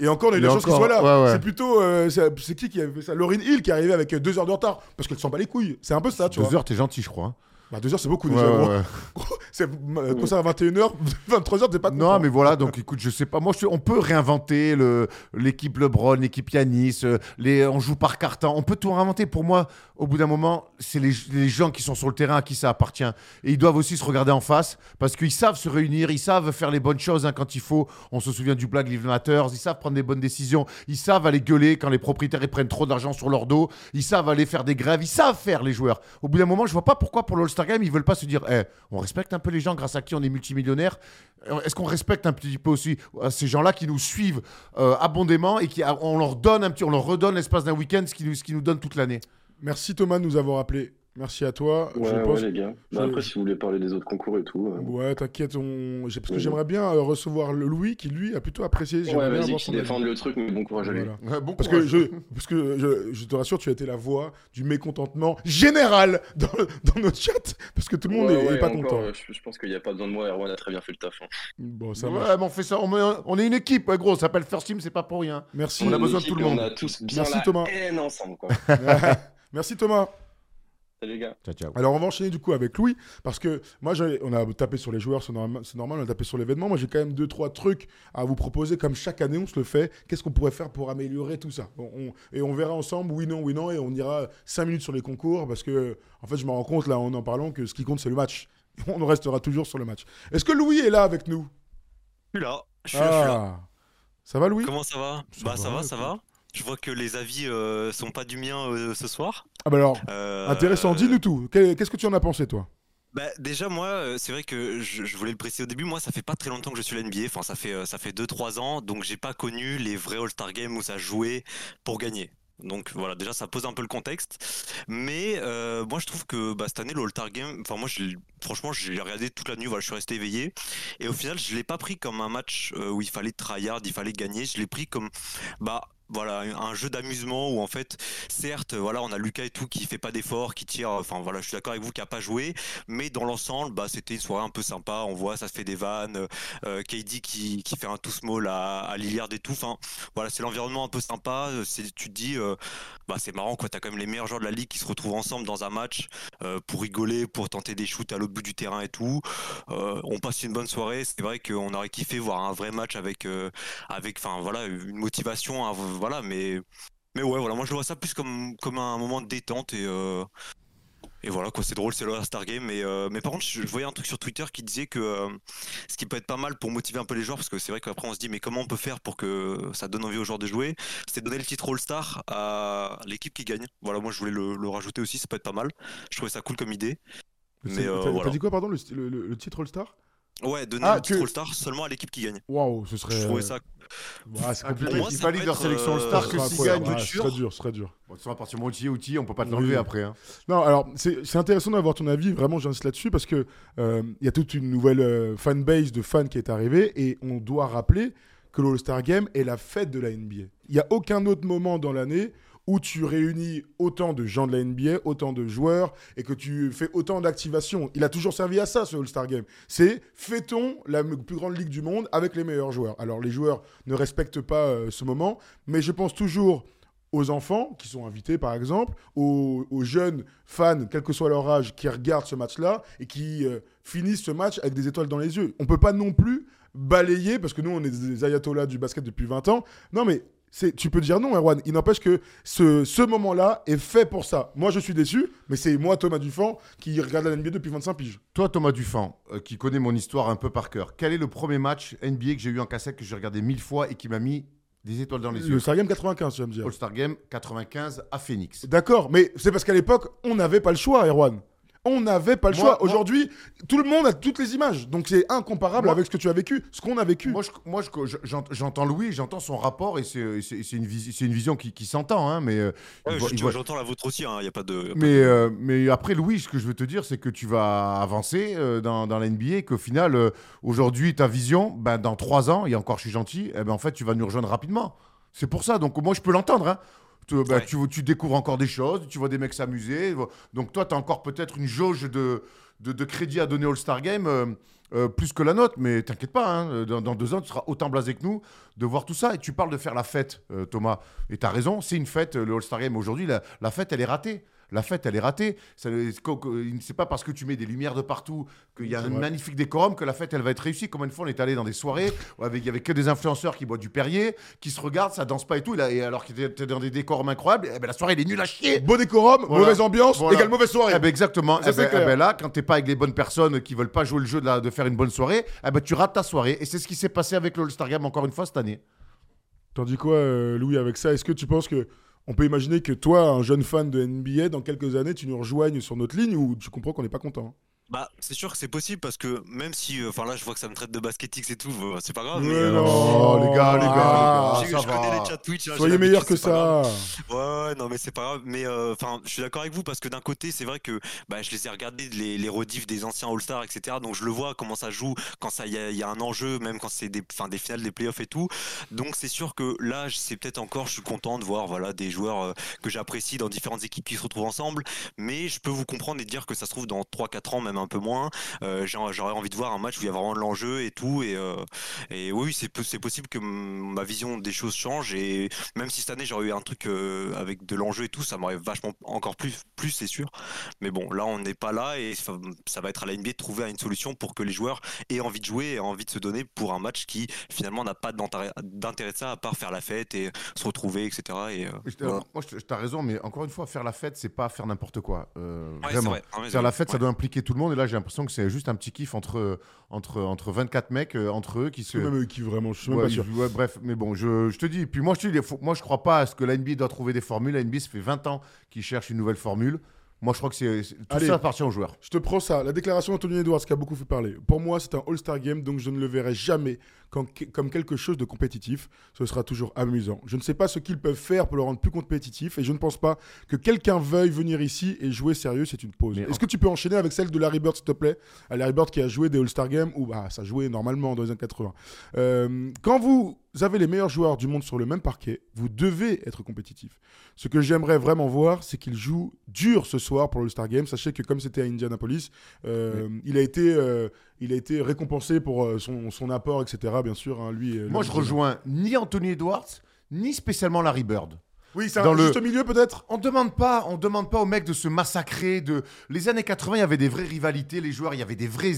[SPEAKER 1] Et encore, il y a des qu'il
[SPEAKER 2] encore-
[SPEAKER 1] soit là.
[SPEAKER 2] ouais, ouais.
[SPEAKER 1] C'est plutôt. euh, c'est qui qui avait fait ça? Lauryn Hill qui est arrivée avec deux heures de retard. Parce qu'elle s'en bat les couilles. C'est un peu ça, tu
[SPEAKER 2] Deux
[SPEAKER 1] vois.
[SPEAKER 2] heures, t'es gentil, je crois.
[SPEAKER 1] Bah, deux heures, c'est beaucoup déjà.
[SPEAKER 2] ouais, ouais.
[SPEAKER 1] C'est euh, concert à 21h, 23h, t'es pas
[SPEAKER 2] Non,
[SPEAKER 1] content.
[SPEAKER 2] mais voilà, donc écoute, je sais pas. Moi, je- on peut réinventer le- l'équipe LeBron, l'équipe Yanis, euh, les, on joue par carton. On peut tout réinventer. Pour moi, au bout d'un moment, c'est les, les gens qui sont sur le terrain à qui ça appartient. Et ils doivent aussi se regarder en face parce qu'ils savent se réunir, ils savent faire les bonnes choses hein, quand il faut. On se souvient du Black Lives Matter, ils savent prendre des bonnes décisions, ils savent aller gueuler quand les propriétaires ils prennent trop d'argent sur leur dos, ils savent aller faire des grèves, ils savent faire les joueurs. Au bout d'un moment, je vois pas pourquoi pour l'All-Star Game, ils veulent pas se dire, Eh, on respecte un peu les gens grâce à qui on est multimillionnaire. Euh, Est-ce qu'on respecte un petit peu aussi euh, ces gens-là qui nous suivent euh, abondamment et qui on leur donne un petit, on leur redonne l'espace d'un week-end ce qui nous, ce qui nous donne toute l'année?
[SPEAKER 1] Merci Thomas de nous avoir appelé. Merci à toi.
[SPEAKER 3] Ouais,
[SPEAKER 1] je
[SPEAKER 3] ouais,
[SPEAKER 1] pense.
[SPEAKER 3] les gars. Bah, après, si vous voulez parler des autres concours et tout. euh,
[SPEAKER 1] Ouais, t'inquiète, on... parce que
[SPEAKER 3] Oui.
[SPEAKER 1] j'aimerais bien euh, recevoir le Louis qui lui a plutôt apprécié.
[SPEAKER 3] Ouais, vas-y, qui défendent le truc, mais bon courage à lui.
[SPEAKER 1] Voilà.
[SPEAKER 2] bon
[SPEAKER 1] Parce que, je, parce que je, je te rassure, tu as été la voix du mécontentement général dans, dans notre chat, parce que tout le monde
[SPEAKER 3] Ouais,
[SPEAKER 1] est, est
[SPEAKER 3] ouais,
[SPEAKER 1] pas
[SPEAKER 3] encore,
[SPEAKER 1] content.
[SPEAKER 3] euh, je, je pense qu'il n'y a pas besoin de moi. Erwan a très bien fait le taf. hein.
[SPEAKER 1] Bon, ça
[SPEAKER 2] ouais,
[SPEAKER 1] marche.
[SPEAKER 2] mais on fait ça, on, met- on est une équipe, ouais, gros, ça s'appelle First Team, c'est pas pour rien.
[SPEAKER 1] Merci.
[SPEAKER 2] On a besoin de tout le monde.
[SPEAKER 3] On a tous bien
[SPEAKER 1] Merci,
[SPEAKER 3] la
[SPEAKER 1] Thomas.
[SPEAKER 3] haine ensemble. Quoi.
[SPEAKER 1] Merci Thomas.
[SPEAKER 3] Salut les gars.
[SPEAKER 2] Ciao, ciao.
[SPEAKER 1] Alors on va enchaîner du coup avec Louis parce que moi on a tapé sur les joueurs, c'est normal, on a tapé sur l'événement. Moi j'ai quand même deux trois trucs à vous proposer comme chaque année on se le fait. Qu'est-ce qu'on pourrait faire pour améliorer tout ça? Bon, on- Et on verra ensemble oui non oui non et on ira cinq minutes sur les concours parce que en fait je me rends compte là en en parlant que ce qui compte c'est le match. On restera toujours sur le match. Est-ce que Louis est là avec nous?
[SPEAKER 4] Je suis là, je suis là, je suis là.
[SPEAKER 1] Ah. Ça va Louis?
[SPEAKER 4] Comment ça va?
[SPEAKER 1] Ça
[SPEAKER 4] Bah ça
[SPEAKER 1] va,
[SPEAKER 4] va, ça va. Je vois que les avis euh, sont pas du mien euh, ce soir.
[SPEAKER 1] Ah bah alors
[SPEAKER 4] Euh,
[SPEAKER 1] intéressant, dis-nous tout. Qu'est- Qu'est-ce que tu en as pensé toi?
[SPEAKER 4] Bah, déjà moi, euh, c'est vrai que je, je voulais le préciser au début. Moi, ça fait pas très longtemps que je suis à l'NBA. Enfin, ça fait ça fait 2-3 ans, donc j'ai pas connu les vrais All-Star Games où ça jouait pour gagner. Donc voilà, déjà ça pose un peu le contexte. Mais euh, moi je trouve que bah, cette année le All-Star Game, enfin moi je l'ai- franchement j'ai regardé toute la nuit, voilà, je suis resté éveillé. Et au final je l'ai pas pris comme un match euh, où il fallait tryhard, il fallait gagner. Je l'ai pris comme bah voilà un jeu d'amusement où en fait certes voilà on a Lucas et tout qui fait pas d'efforts qui tire enfin voilà je suis d'accord avec vous qui a pas joué mais dans l'ensemble bah c'était une soirée un peu sympa on voit ça se fait des vannes euh, KD qui, qui fait un tout small à, à et tout voilà c'est l'environnement un peu sympa c'est tu te dis euh, bah c'est marrant quoi t'as quand même les meilleurs joueurs de la ligue qui se retrouvent ensemble dans un match euh, pour rigoler pour tenter des shoots à l'autre bout du terrain et tout on passe une bonne soirée c'est vrai qu'on aurait kiffé voir un vrai match avec avec enfin voilà une motivation voilà mais mais ouais voilà moi je vois ça plus comme comme un moment de détente et euh, et voilà quoi c'est drôle c'est le All-Star Game mais euh, mais par contre je, je voyais un truc sur Twitter qui disait que euh, ce qui peut être pas mal pour motiver un peu les joueurs parce que c'est vrai qu'après on se dit mais comment on peut faire pour que ça donne envie aux joueurs de jouer c'était donner le titre All-Star à l'équipe qui gagne. Voilà moi je voulais le, le rajouter aussi ça peut être pas mal. Je trouvais ça cool comme idée. Mais,
[SPEAKER 1] T'as
[SPEAKER 4] voilà.
[SPEAKER 1] t'as dit quoi, pardon, le, le- titre All-Star?
[SPEAKER 4] Ouais donner
[SPEAKER 1] Ah,
[SPEAKER 4] le titre
[SPEAKER 1] que-
[SPEAKER 4] All-Star seulement à l'équipe qui gagne
[SPEAKER 1] Waouh, ce serait.
[SPEAKER 4] je trouvais ça
[SPEAKER 1] Ouais, c'est
[SPEAKER 2] Ah,
[SPEAKER 1] compliqué.
[SPEAKER 4] Moi,
[SPEAKER 2] valident
[SPEAKER 4] peut
[SPEAKER 2] leur sélection
[SPEAKER 4] euh,
[SPEAKER 2] All-Star que s'ils gagnent.
[SPEAKER 1] Ouais, ce serait dur, ce serait dur.
[SPEAKER 2] Bon, à partir moitié outil, on peut pas te
[SPEAKER 1] Oui.
[SPEAKER 2] l'enlever après. hein.
[SPEAKER 1] Non, alors c'est c'est intéressant d'avoir ton avis, vraiment j'insiste là-dessus parce que euh, il y a toute une nouvelle euh, fanbase de fans qui est arrivée et on doit rappeler que l'All-Star Game est la fête de la NBA. Il n'y a aucun autre moment dans l'année où tu réunis autant de gens de la NBA, autant de joueurs et que tu fais autant d'activations. Il a toujours servi à ça ce All-Star Game. C'est fêtons la plus grande ligue du monde avec les meilleurs joueurs. Alors les joueurs ne respectent pas euh, ce moment, mais je pense toujours aux enfants qui sont invités, par exemple, aux, jeunes fans, quel que soit leur âge, qui regardent ce match-là et qui euh, finissent ce match avec des étoiles dans les yeux. On peut pas non plus balayer, parce que nous, on est des ayatollahs du basket depuis 20 ans. Non, mais tu peux dire non, Erwan. Il n'empêche que ce, ce moment-là est fait pour ça. Moi, je suis déçu, mais c'est moi, Thomas Dufan, qui regarde la NBA depuis 25 piges.
[SPEAKER 2] Toi, Thomas Dufan, euh, qui connaît mon histoire un peu par cœur, quel est le premier match NBA que j'ai eu en cassette que j'ai regardé mille fois et qui m'a mis des étoiles dans les
[SPEAKER 1] Le
[SPEAKER 2] yeux
[SPEAKER 1] Star Game 95, tu vas me dire.
[SPEAKER 2] All-Star Game 95 à Phoenix.
[SPEAKER 1] D'accord, mais c'est parce qu'à l'époque, on n'avait pas le choix, Erwan. On n'avait pas le
[SPEAKER 2] Moi-
[SPEAKER 1] choix.
[SPEAKER 2] moi-
[SPEAKER 1] Aujourd'hui, tout le monde a toutes les images. Donc c'est incomparable
[SPEAKER 2] Moi-
[SPEAKER 1] avec ce que tu as vécu, ce qu'on a vécu.
[SPEAKER 2] Moi, je- moi je- je- j'ent- j'entends Louis, j'entends son rapport et c'est c'est- c'est une, visi- c'est une vision qui, qui s'entend. hein, mais, euh,
[SPEAKER 4] Ouais,
[SPEAKER 2] il voit-
[SPEAKER 4] je-
[SPEAKER 2] il voit-
[SPEAKER 4] j'entends la vôtre aussi il y a pas de y a pas
[SPEAKER 2] mais, euh, mais après, Louis, ce que je veux te dire, c'est que tu vas avancer euh, dans, dans la NBA et qu'au final, euh, aujourd'hui, ta vision, ben, dans trois ans, et encore je suis gentil, eh ben, en fait, tu vas nous rejoindre rapidement. C'est pour ça. Donc, moi, je peux l'entendre. hein. Tu,
[SPEAKER 4] Ouais.
[SPEAKER 2] tu, tu découvres encore des choses, tu vois des mecs s'amuser. Donc, toi, tu as encore peut-être une jauge de, de, de crédit à donner au All-Star Game. euh, euh, plus que la note, mais t'inquiète pas, hein, dans, dans deux ans, tu seras autant blasé que nous de voir tout ça. Et tu parles de faire la fête, euh, Thomas. Et tu as raison, c'est une fête, le All-Star Game. Aujourd'hui, la, la fête, elle est ratée. La fête, elle est ratée. C'est pas parce que tu mets des lumières de partout, qu'il y a un
[SPEAKER 1] vrai.
[SPEAKER 2] magnifique décorum, que la fête, elle va être réussie. Combien de fois on est allé dans des soirées où il y avait que des influenceurs qui boivent du Perrier, qui se regardent, ça danse pas et tout. Et, alors qu'ils étaient dans des décorums incroyables, eh ben, la soirée, elle est nulle à chier.
[SPEAKER 1] Beau décorum,
[SPEAKER 2] Voilà.
[SPEAKER 1] mauvaise ambiance,
[SPEAKER 2] Voilà.
[SPEAKER 1] égale mauvaise soirée.
[SPEAKER 2] Eh ben, exactement.
[SPEAKER 1] Ça,
[SPEAKER 2] Eh ben, eh ben là, quand t'es pas avec les bonnes personnes qui veulent pas jouer le jeu de, la- de faire une bonne soirée, eh ben, tu rates ta soirée. Et c'est ce qui s'est passé avec le All-Star Game encore une fois cette année.
[SPEAKER 1] T'en dis quoi, euh, Louis, avec ça Est-ce que tu penses que on peut imaginer que toi, un jeune fan de NBA, dans quelques années, tu nous rejoignes sur notre ligne ou tu comprends qu'on n'est pas content
[SPEAKER 4] Bah, c'est sûr que c'est possible parce que même si, euh, enfin là, je vois que ça me traite de basketix et tout, euh, c'est pas grave. Mais, euh,
[SPEAKER 1] non.
[SPEAKER 2] Oh, les gars, les gars,
[SPEAKER 1] Ah,
[SPEAKER 2] les
[SPEAKER 4] j'ai-
[SPEAKER 2] gars,
[SPEAKER 4] je
[SPEAKER 2] ça
[SPEAKER 4] connais
[SPEAKER 2] va.
[SPEAKER 4] les chats Twitch. hein,
[SPEAKER 1] Soyez
[SPEAKER 4] l'habitude,
[SPEAKER 1] meilleur que ça.
[SPEAKER 4] Ouais, non, mais c'est pas grave. Mais euh, enfin, je suis d'accord avec vous parce que d'un côté, c'est vrai que bah, je les ai regardés les, les rediffs des anciens All-Stars, etc. Donc je le vois comment ça joue quand ça il y, a- y a un enjeu, même quand c'est des, enfin, des finales, des playoffs et tout. Donc c'est sûr que là, c'est peut-être encore, je suis content de voir voilà des joueurs euh, que j'apprécie dans différentes équipes qui se retrouvent ensemble. Mais je peux vous comprendre et dire que ça se trouve dans 3-4 ans, même un peu moins. euh, J'aurais envie de voir un match où il y a vraiment de l'enjeu et tout. Et, euh, et oui, c'est po- c'est possible que ma vision des choses change. Et même si cette année j'aurais eu un truc euh, avec de l'enjeu et tout, ça m'aurait vachement encore plus, plus c'est sûr. Mais bon, là on n'est pas là et ça, ça va être à la NBA de trouver une solution pour que les joueurs aient envie de jouer et envie de se donner pour un match qui finalement n'a pas d'intérêt de ça à part faire la fête et se retrouver, etc. Et, euh, voilà.
[SPEAKER 2] Moi, t'as raison, mais encore une fois, faire la fête, c'est pas faire n'importe quoi. Euh,
[SPEAKER 4] Ouais,
[SPEAKER 2] vraiment.
[SPEAKER 4] vrai.
[SPEAKER 2] Faire la
[SPEAKER 4] ouais.
[SPEAKER 2] fête, ça doit impliquer tout le monde. Et là, j'ai l'impression que c'est juste un petit kiff entre, entre, entre 24 mecs, euh, entre eux, qui se.
[SPEAKER 1] Même eux qui vraiment, je suis même
[SPEAKER 2] Ouais,
[SPEAKER 1] pas sûr.
[SPEAKER 2] ouais, bref, mais bon, je, je te dis. Puis moi, je te dis, moi, je crois pas à ce que la NBA doit trouver des formules. La NBA, ça fait 20 ans qu'ils cherchent une nouvelle formule. Moi, je crois que c'est c'est- tout
[SPEAKER 1] Allez.
[SPEAKER 2] ça appartient aux joueurs.
[SPEAKER 1] Je te prends ça. La déclaration d'Anthony Edwards qui a beaucoup fait parler. Pour moi, c'est un All-Star Game, donc je ne le verrai jamais comme, comme quelque chose de compétitif. Ce sera toujours amusant. Je ne sais pas ce qu'ils peuvent faire pour le rendre plus compétitif et je ne pense pas que quelqu'un veuille venir ici et jouer sérieux. C'est une pause. Est-ce que tu peux enchaîner avec celle de Larry Bird, s'il te plaît? À Larry Bird qui a joué des All-Star Games ou bah, ça jouait normalement dans les années 80. Euh, quand vous avez les meilleurs joueurs du monde sur le même parquet, vous devez être compétitif. Ce que j'aimerais vraiment voir, c'est qu'il joue dur ce soir pour l'All-Star Game. Sachez que comme c'était à Indianapolis, euh, il, a été, euh, il a été récompensé pour euh, son, son apport, etc. Bien sûr, hein, lui.
[SPEAKER 2] Moi,
[SPEAKER 1] le-
[SPEAKER 2] je rejoins ni Anthony Edwards, ni spécialement Larry Bird.
[SPEAKER 1] Oui, c'est
[SPEAKER 2] dans
[SPEAKER 1] un
[SPEAKER 2] le-
[SPEAKER 1] juste milieu peut-être?
[SPEAKER 2] On demande pas, on demande pas aux mecs de se massacrer. De les années 80, il y avait des vraies rivalités, les joueurs, il y avait des vrais,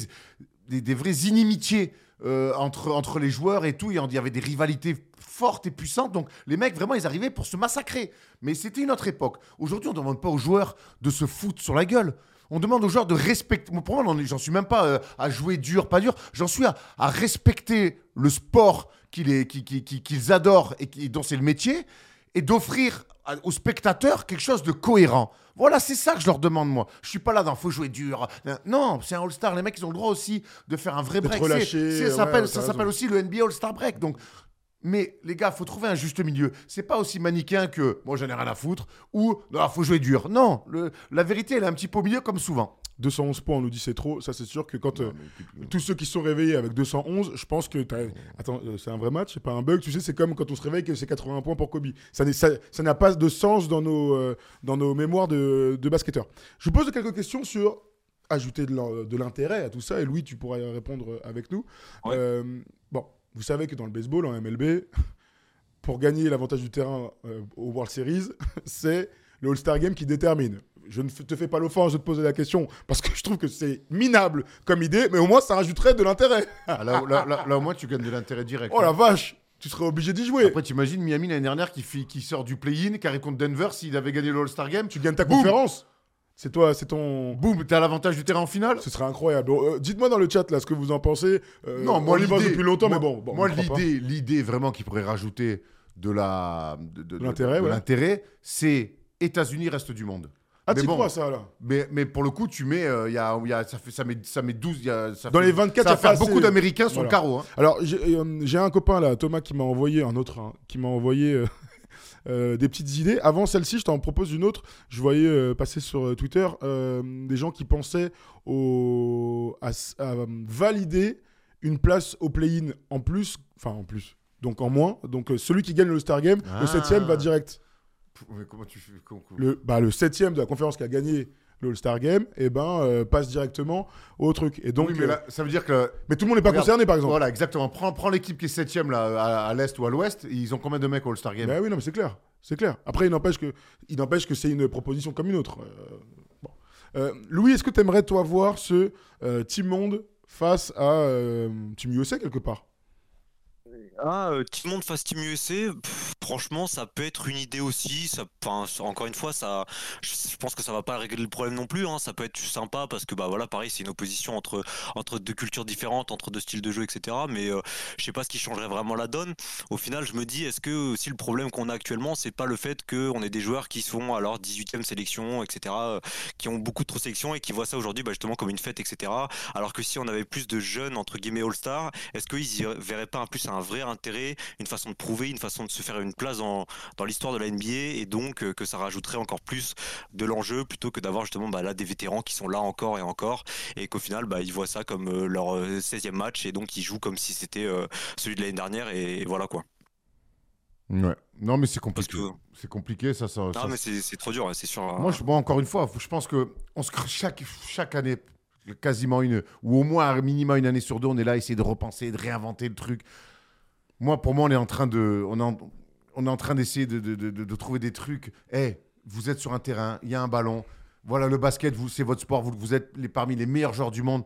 [SPEAKER 2] des, des vraies inimitiés euh, entre entre les joueurs et tout. Il y avait des rivalités fortes et puissantes. Donc les mecs vraiment, ils arrivaient pour se massacrer. Mais c'était une autre époque. Aujourd'hui, on demande pas aux joueurs de se foutre sur la gueule. On demande aux joueurs de respecter. Pour moi, j'en suis même pas euh, à jouer dur, pas dur. J'en suis à, à respecter le sport qu'ils adorent et qui- dont c'est le métier et d'offrir aux spectateurs quelque chose de cohérent. Voilà, c'est ça que je leur demande, moi. Je suis pas là dans faut jouer dur. Non, c'est un All-Star. Les mecs, ils ont le droit aussi de faire un vrai break.
[SPEAKER 1] ouais,
[SPEAKER 2] ça s'appelle aussi le NBA All-Star Break. Donc, mais les gars, faut trouver un juste milieu. C'est pas aussi manichéen que moi, j'en ai rien à foutre ou non, faut jouer dur. Non, le- la vérité, elle est un petit peu au milieu comme souvent.
[SPEAKER 1] 211 points, on nous dit c'est trop. Ça, c'est sûr que quand euh, tous ceux qui se sont réveillés avec 211, je pense que t'as- attends, euh, c'est un vrai match, c'est pas un bug. Tu sais, c'est comme quand on se réveille que c'est 80 points pour Kobe. Ça n'est- ça ça n'a pas de sens dans nos euh, dans nos mémoires de, de basketteurs. Je vous pose quelques questions sur ajouter de l'in- de l'intérêt à tout ça. Et Louis, tu pourras y répondre avec nous.
[SPEAKER 4] Ouais.
[SPEAKER 1] Vous savez que dans le baseball, en MLB, pour gagner l'avantage du terrain euh, au World Series, c'est le All-Star Game qui détermine. Je ne te fais pas l'offense de te poser la question parce que je trouve que c'est minable comme idée, mais au moins ça rajouterait de l'intérêt.
[SPEAKER 2] Ah, là, là- là- là, au moins, tu gagnes de l'intérêt direct.
[SPEAKER 1] Oh la vache, tu serais obligé d'y jouer.
[SPEAKER 2] Après, t'imagines Miami l'année dernière qui sort du play-in, qui arrive contre Denver s'il avait gagné le All-Star Game.
[SPEAKER 1] tu gagnes ta
[SPEAKER 2] Boum.
[SPEAKER 1] conférence. C'est toi, c'est ton.
[SPEAKER 2] Boum, t'as l'avantage du terrain en finale.
[SPEAKER 1] Ce serait incroyable. Euh, Dites-moi dans le chat là ce que vous en pensez. Euh,
[SPEAKER 2] Non, moi
[SPEAKER 1] on y pense
[SPEAKER 2] l'idée
[SPEAKER 1] depuis longtemps,
[SPEAKER 2] moi-
[SPEAKER 1] mais bon. bon
[SPEAKER 2] moi l'idée, l'idée vraiment qui pourrait rajouter de la de, de- de-
[SPEAKER 1] l'intérêt, ouais.
[SPEAKER 2] c'est États-Unis reste du monde.
[SPEAKER 1] Ah, tu
[SPEAKER 2] bon,
[SPEAKER 1] crois ça là
[SPEAKER 2] Mais, mais pour le coup, tu mets, euh, y a, y a- ça fait ça met ça met 12, il y a, ça
[SPEAKER 1] Dans
[SPEAKER 2] fait-
[SPEAKER 1] les 24,
[SPEAKER 2] ça
[SPEAKER 1] pas
[SPEAKER 2] beaucoup d'Américains sur
[SPEAKER 1] Voilà.
[SPEAKER 2] le carreau. hein.
[SPEAKER 1] Alors, j'ai euh, j'ai un copain là, Thomas, qui m'a envoyé, un autre, hein, qui m'a envoyé euh, euh, des petites idées. Avant celle-ci, je t'en propose une autre. Je voyais euh, passer sur euh, Twitter des gens qui pensaient au, à, valider une place au play-in en plus, enfin en plus, donc en moins. Donc celui qui gagne le Star Game,
[SPEAKER 2] Ah.
[SPEAKER 1] le septième va direct.
[SPEAKER 2] Mais comment tu fais comment- comment-
[SPEAKER 1] Le, bah, le septième de la conférence qui a gagné le All-Star Game, et ben, euh, passe directement au truc. Et donc,
[SPEAKER 2] Oui, mais
[SPEAKER 1] euh,
[SPEAKER 2] là, ça veut dire que
[SPEAKER 1] mais tout le monde n'est pas
[SPEAKER 2] Regarde,
[SPEAKER 1] concerné, par exemple.
[SPEAKER 2] voilà, exactement. Prends, prends l'équipe qui est septième là, à, à l'est ou à l'ouest. Ils ont combien de mecs au All-Star Game?
[SPEAKER 1] Bah oui, non, mais c'est clair. C'est clair. Après, il n'empêche que, il n'empêche que c'est une proposition comme une autre. Euh, bon. Euh, Louis, est-ce que tu aimerais, toi, voir ce euh, Team Monde face à euh, Team USA quelque part?
[SPEAKER 4] Ah, euh, Team Monde face Team USA, pff, franchement, ça peut être une idée aussi. Ça, encore une fois, ça, je, pense que ça va pas régler le problème non plus. hein. Ça peut être sympa parce que bah voilà, pareil, c'est une opposition entre entre deux cultures différentes, entre deux styles de jeu, etc. Mais euh, je sais pas ce qui changerait vraiment la donne. Au final, je me dis, est-ce que aussi le problème qu'on a actuellement, c'est pas le fait qu'on ait des joueurs qui sont à leur 18e sélection, etc., euh, qui ont beaucoup trop de sélections et qui voient ça aujourd'hui bah, justement comme une fête, etc. Alors que si on avait plus de jeunes entre guillemets All-Star, est-ce qu'ils y verraient pas en plus un vrai intérêt, une façon de prouver, une façon de se faire une place dans, dans l'histoire de la NBA et donc euh, que ça rajouterait encore plus de l'enjeu plutôt que d'avoir justement bah, là des vétérans qui sont là encore et encore et qu'au final bah, ils voient ça comme euh, leur euh, 16e match et donc ils jouent comme si c'était euh, celui de l'année dernière et, et voilà quoi.
[SPEAKER 2] Ouais. Non, mais c'est compliqué. C'est compliqué, ça. ça,
[SPEAKER 4] non
[SPEAKER 2] ça-
[SPEAKER 4] mais c'est trop dur, hein, c'est sûr.
[SPEAKER 2] Moi, je, bon, encore une fois, je pense que on se, chaque, chaque année, quasiment une, ou au moins un minimum une année sur deux, on est là à essayer de repenser, de réinventer le truc. Moi, pour moi, on est en train de, on est en, on est en train d'essayer de, de, de- trouver des trucs. Eh, vous êtes sur un terrain, il y a un ballon. Voilà, le basket, vous, c'est votre sport. Vous, êtes parmi les meilleurs joueurs du monde.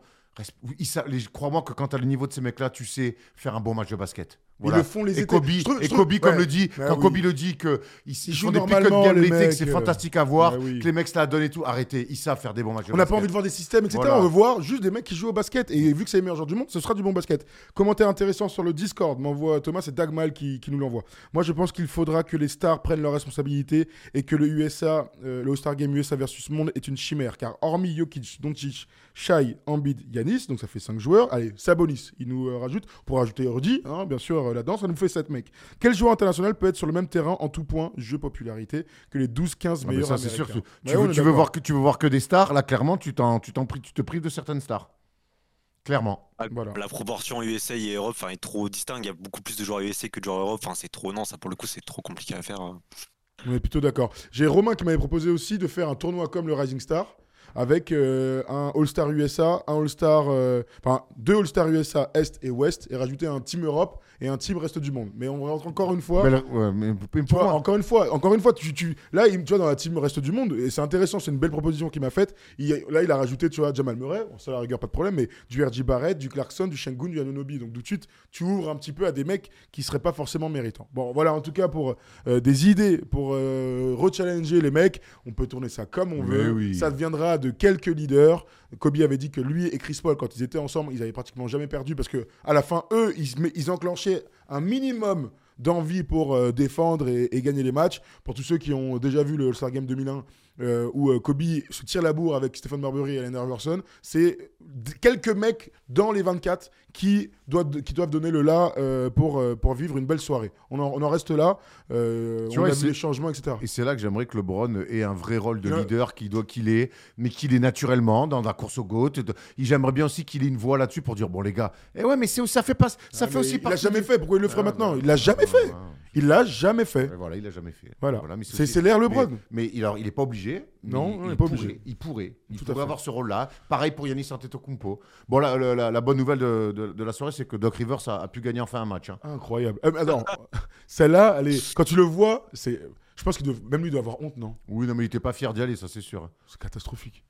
[SPEAKER 2] Crois-moi que quand tu as le niveau de ces mecs-là, tu sais faire un bon match de basket.
[SPEAKER 1] Ils le font les
[SPEAKER 2] et
[SPEAKER 1] étés.
[SPEAKER 2] Kobe, et Kobe comme le dit,
[SPEAKER 1] Bah
[SPEAKER 2] quand
[SPEAKER 1] oui.
[SPEAKER 2] Kobe le dit que ils, ils font des pick-up games l'été, que c'est
[SPEAKER 1] euh,
[SPEAKER 2] fantastique à voir,
[SPEAKER 1] bah oui.
[SPEAKER 2] que les mecs se la donnent et tout. Arrêtez, ils savent faire des bons matchs.
[SPEAKER 1] On n'a pas envie de voir des systèmes, etc.
[SPEAKER 2] Voilà.
[SPEAKER 1] On veut voir juste des mecs qui jouent au basket. Et vu que c'est les meilleurs joueurs du monde, ce sera du bon basket. Commentaire intéressant sur le Discord, m'envoie Thomas, c'est Dagmal qui, qui nous l'envoie. Moi, je pense qu'il faudra que les stars prennent leurs responsabilités et que le USA, euh, le All-Star Game USA versus Monde est une chimère. Car hormis Jokic, Doncic, Shai, Embiid, Yannick, Yanis, donc ça fait 5 joueurs. Allez, Sabonis, il nous euh, rajoute, pour rajouter Rudy, hein, bien sûr, euh, là-dedans, ça nous fait 7 mecs. Quel joueur international peut être sur le même terrain en tout point, jeu popularité, que les 12-15
[SPEAKER 2] Ah, mais
[SPEAKER 1] meilleurs
[SPEAKER 2] ça, c'est sûr.
[SPEAKER 1] américains
[SPEAKER 2] Tu, veux, tu voir que tu veux voir que des stars. Là, clairement, tu t'en, tu t'en pri- tu te prives de certaines stars. Clairement.
[SPEAKER 1] Voilà.
[SPEAKER 4] La proportion USA et Europe enfin, est trop distincte. Il y a beaucoup plus de joueurs USA que de joueurs Europe. Enfin, c'est trop. Non, ça pour le coup, c'est trop compliqué à faire. hein.
[SPEAKER 1] On est plutôt d'accord. J'ai Romain qui m'avait proposé aussi de faire un tournoi comme le Rising Star avec euh, un All-Star USA, un All-Star, euh, enfin deux All-Star USA Est et Ouest et rajouter un Team Europe et un Team Reste du Monde. Mais on rentre encore une fois.
[SPEAKER 2] Mais là, ouais, mais- mais
[SPEAKER 1] Tu
[SPEAKER 2] pour
[SPEAKER 1] vois,
[SPEAKER 2] moi-
[SPEAKER 1] encore une fois, encore une fois, tu, tu- là, il, tu vois, dans la team reste du monde, et c'est intéressant, c'est une belle proposition qu'il m'a faite. Il- là, il a rajouté, tu vois, Jamal Murray, ça, à la rigueur, pas de problème, mais du RJ Barrett, du Clarkson, du Shengun, du Anunobi. Donc, tout de suite, tu ouvres un petit peu à des mecs qui seraient pas forcément méritants. Bon, voilà, en tout cas, pour euh, des idées, pour rechallenger les mecs, on peut tourner ça comme on
[SPEAKER 2] Mais
[SPEAKER 1] veut.
[SPEAKER 2] oui.
[SPEAKER 1] Ça deviendra de quelques leaders. Kobe avait dit que lui et Chris Paul, quand ils étaient ensemble, ils avaient pratiquement jamais perdu parce que à la fin, eux, ils, ils enclenchaient un minimum d'envie pour euh, défendre et, et gagner les matchs. Pour tous ceux qui ont déjà vu le All-Star Game 2001 euh, où euh, Kobe se tire la bourre avec Stephen Marbury et Allen Iverson, c'est quelques mecs dans les 24 qui doivent, qui doivent donner le là euh, pour, pour vivre une belle soirée. On en, on en reste là. Euh,
[SPEAKER 2] Tu
[SPEAKER 1] on
[SPEAKER 2] vois,
[SPEAKER 1] a vu les changements, etc.
[SPEAKER 2] Et c'est là que j'aimerais que LeBron ait un vrai rôle de leader qu'il doit qu'il ait, mais qu'il ait naturellement dans la course au GOAT. J'aimerais bien aussi qu'il ait une voix là-dessus pour dire bon les gars, eh ouais mais ça fait pas ça
[SPEAKER 1] Ah,
[SPEAKER 2] fait aussi
[SPEAKER 1] il l'a
[SPEAKER 2] partie
[SPEAKER 1] jamais
[SPEAKER 2] du-
[SPEAKER 1] fait. Pourquoi il le ferait
[SPEAKER 2] Ah,
[SPEAKER 1] maintenant? Il l'a jamais fait. Il l'a jamais fait.
[SPEAKER 2] Voilà, il a jamais fait.
[SPEAKER 1] Voilà. C'est l'air LeBron.
[SPEAKER 2] mais il, alors, il est pas obligé.
[SPEAKER 1] Non,
[SPEAKER 2] il,
[SPEAKER 1] non, il est
[SPEAKER 2] il
[SPEAKER 1] pas
[SPEAKER 2] pourrait,
[SPEAKER 1] obligé.
[SPEAKER 2] Il pourrait. Il
[SPEAKER 1] Tout
[SPEAKER 2] pourrait avoir ce rôle-là. Pareil pour Yannis Antetokounmpo. Bon, la, la, bonne nouvelle de, de- de la soirée, c'est que Doc Rivers a, a pu gagner enfin un match. hein.
[SPEAKER 1] Incroyable. Euh, attends, celle-là, est- quand tu le vois, c'est. Je pense qu'il doit... même lui doit avoir honte, non?
[SPEAKER 2] Oui, non, mais il était pas fier d'y aller, ça c'est sûr.
[SPEAKER 1] C'est catastrophique.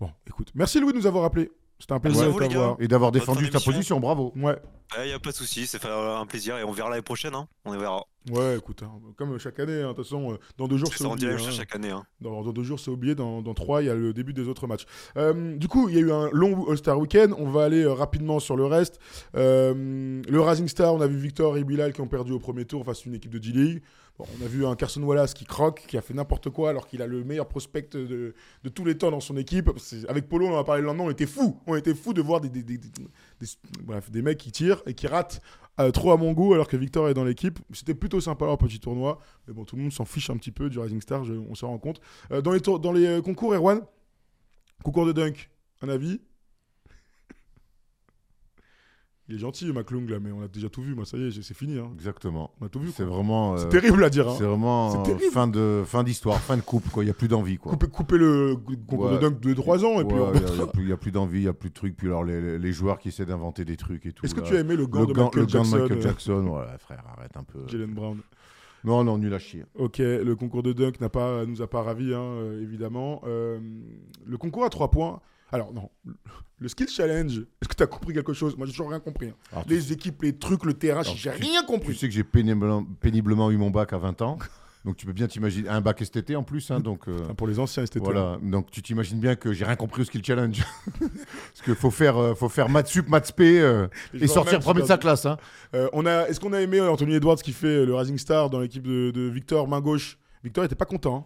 [SPEAKER 1] Bon, écoute, merci Louis de nous avoir appelé. C'était un plaisir de t'avoir.
[SPEAKER 2] Et d'avoir défendu ta position, bravo.
[SPEAKER 1] Ouais,
[SPEAKER 4] Il n'y a pas de souci, c'est fait un plaisir et on verra l'année prochaine. Hein. On verra.
[SPEAKER 1] ouais, écoute, hein, comme chaque année, hein, de toute façon, dans deux jours,
[SPEAKER 4] C'est
[SPEAKER 1] oublié. hein.
[SPEAKER 4] chaque année. Hein.
[SPEAKER 1] Dans, dans deux jours, c'est oublié. Dans, dans trois, il y a le début des autres matchs. Euh, du coup, il y a eu un long All-Star Weekend. On va aller euh, rapidement sur le reste. Euh, le Rising Star, on a vu Victor et Bilal qui ont perdu au premier tour face à une équipe de G-League. On a vu un Carson Wallace qui croque, qui a fait n'importe quoi alors qu'il a le meilleur prospect de, tous les temps dans son équipe. Avec Polo, on en a parlé le lendemain, on était fous. On était fous de voir des, des, mecs qui tirent et qui ratent euh, trop à mon goût alors que Victor est dans l'équipe. C'était plutôt sympa leur petit tournoi. Mais bon, tout le monde s'en fiche un petit peu du Rising Star, on se rend compte. Euh, dans les, dans les euh, concours, Erwan, concours de dunk, un avis? Il est gentil, McClung, là, mais on a déjà tout vu. Moi, ça y est, c'est fini. hein.
[SPEAKER 2] Exactement.
[SPEAKER 1] On a tout vu.
[SPEAKER 2] C'est vraiment.
[SPEAKER 1] C'est
[SPEAKER 2] euh,
[SPEAKER 1] terrible à dire. hein.
[SPEAKER 2] C'est vraiment euh, fin de fin d'histoire, fin de coupe quoi. Il y a plus d'envie quoi.
[SPEAKER 1] Couper, couper le concours
[SPEAKER 2] Ouais.
[SPEAKER 1] de dunk de 3 ans et puis
[SPEAKER 2] Ouais, il y a- plus- d'envie, il y a plus de trucs. Puis alors les, les- les joueurs qui essaient d'inventer des trucs et tout.
[SPEAKER 1] Est-ce que tu as aimé le gant
[SPEAKER 2] le
[SPEAKER 1] de
[SPEAKER 2] gant,
[SPEAKER 1] Michael
[SPEAKER 2] le gant de
[SPEAKER 1] Jackson
[SPEAKER 2] Michael
[SPEAKER 1] euh,
[SPEAKER 2] Jackson Ouais, frère, arrête un peu.
[SPEAKER 1] Jalen Brown
[SPEAKER 2] Non, non, nul à chier.
[SPEAKER 1] Ok, le concours de dunk n'a pas, nous a pas ravis, hein, évidemment. Euh, le concours à 3 points. Alors, non. Le skill challenge, est-ce que tu as compris quelque chose? Moi, j'ai toujours rien compris. hein.
[SPEAKER 2] Alors, tu,
[SPEAKER 1] Les équipes, les trucs, le terrain,
[SPEAKER 2] Alors,
[SPEAKER 1] j'ai
[SPEAKER 2] tu-
[SPEAKER 1] rien
[SPEAKER 2] tu
[SPEAKER 1] compris.
[SPEAKER 2] sais que j'ai péniblement, péniblement eu mon bac à 20 ans. Donc tu peux bien t'imaginer. Un bac STT en plus. hein, donc, euh,
[SPEAKER 1] Enfin, pour les anciens, c'était
[SPEAKER 2] voilà. Donc tu t'imagines bien que j'ai rien compris au skill challenge. Parce qu'il faut faire, euh, faut faire maths sup, maths spé euh, et sortir premier de sa classe. hein.
[SPEAKER 1] Euh, on a, est-ce qu'on a aimé Anthony Edwards qui fait le Rising Star dans l'équipe de, de Victor, main gauche? Victor était pas content. hein.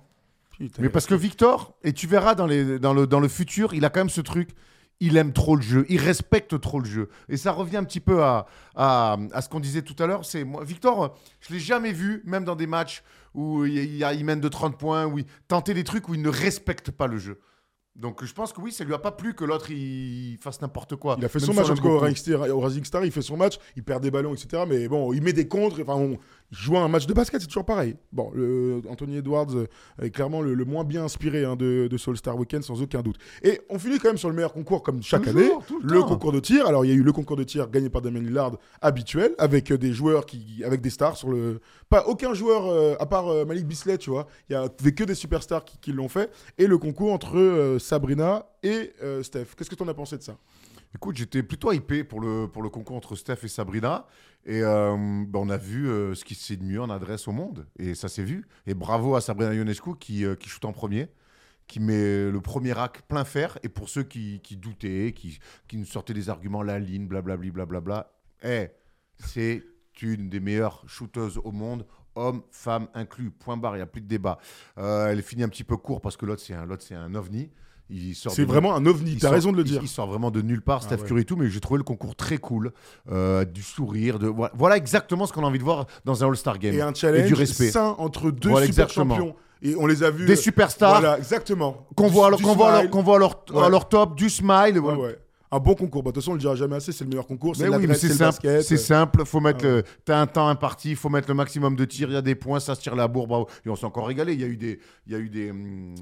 [SPEAKER 1] Putain,
[SPEAKER 2] Mais parce que Victor, et tu verras dans, les, dans, le, dans le futur, il a quand même ce truc. Il aime trop le jeu, il respecte trop le jeu. Et ça revient un petit peu à, à, à ce qu'on disait tout à l'heure. C'est moi, Victor, je l'ai jamais vu, même dans des matchs où il, il, il mène de 30 points, où il tenter des trucs où il ne respecte pas le jeu. Donc je pense que oui, ça lui a pas plu que l'autre il fasse n'importe quoi.
[SPEAKER 1] Il a fait
[SPEAKER 2] Même
[SPEAKER 1] son match en tout cas au Rising Star, il fait son match, il perd des ballons, etc. Mais bon, il met des contres, enfin, on, joue un match de basket, c'est toujours pareil. Bon, le, Anthony Edwards euh, est clairement le, le moins bien inspiré hein, de, de ce All-Star Weekend, sans aucun doute. Et on finit quand même sur le meilleur concours, comme chaque
[SPEAKER 2] Toujours,
[SPEAKER 1] année,
[SPEAKER 2] le
[SPEAKER 1] concours de tir. Alors, il y a eu le concours de tir gagné par Damien Lillard, habituel, avec euh, des joueurs qui, avec des stars sur le. Pas aucun joueur, euh, à part euh, Malik Bisley, tu vois. Il y avait que des superstars qui, qui l'ont fait. Et le concours entre euh, Sabrina et Steph. Qu'est-ce que tu en as pensé de ça?
[SPEAKER 2] Écoute, j'étais plutôt hypé pour le, pour le concours entre Steph et Sabrina. Et euh, bah, on a vu euh, ce qui se fait de mieux en adresse au monde. Et ça s'est vu. Et bravo à Sabrina Ionescu qui, euh, qui shoot en premier, qui met le premier rack plein fer. Et pour ceux qui, qui doutaient, qui, qui nous sortaient des arguments, la ligne, blablabli, blablabla, eh, c'est une des meilleures shooteuses au monde. Hommes, femmes inclus, point barre, il n'y a plus de débat. Euh, elle finit un petit peu court parce que l'autre, c'est un, l'autre, c'est un ovni.
[SPEAKER 1] C'est
[SPEAKER 2] de-
[SPEAKER 1] vraiment un ovni, t'as
[SPEAKER 2] sort-
[SPEAKER 1] raison de le dire.
[SPEAKER 2] Il, sort vraiment de nulle part, Steph
[SPEAKER 1] ouais.
[SPEAKER 2] Curry et tout, mais j'ai trouvé le concours très cool. euh, du sourire, de voilà, exactement ce qu'on a envie de voir dans un All-Star Game.
[SPEAKER 1] Et un challenge
[SPEAKER 2] du respect.
[SPEAKER 1] sain entre deux
[SPEAKER 2] Voilà,
[SPEAKER 1] super
[SPEAKER 2] exactement.
[SPEAKER 1] champions. Et on les a vus.
[SPEAKER 2] Des superstars
[SPEAKER 1] Voilà, exactement.
[SPEAKER 2] qu'on voit, à leur-
[SPEAKER 1] du
[SPEAKER 2] qu'on voit, à leur,
[SPEAKER 1] smile.
[SPEAKER 2] qu'on voit à leur, à
[SPEAKER 1] Ouais.
[SPEAKER 2] leur top, du smile.
[SPEAKER 1] Ouais. Un bon concours. Bah, De toute façon, on le dira jamais assez, c'est le meilleur concours.
[SPEAKER 2] Mais
[SPEAKER 1] C'est
[SPEAKER 2] oui, c'est
[SPEAKER 1] c'est le
[SPEAKER 2] simple. C'est simple. Faut mettre.
[SPEAKER 1] Ah ouais.
[SPEAKER 2] le- T'as un temps imparti. Il faut mettre le maximum de tirs. Il y a des points. Ça se tire la bourre. Et on s'est encore régalé. Il y a eu des. Il y a eu des. hum,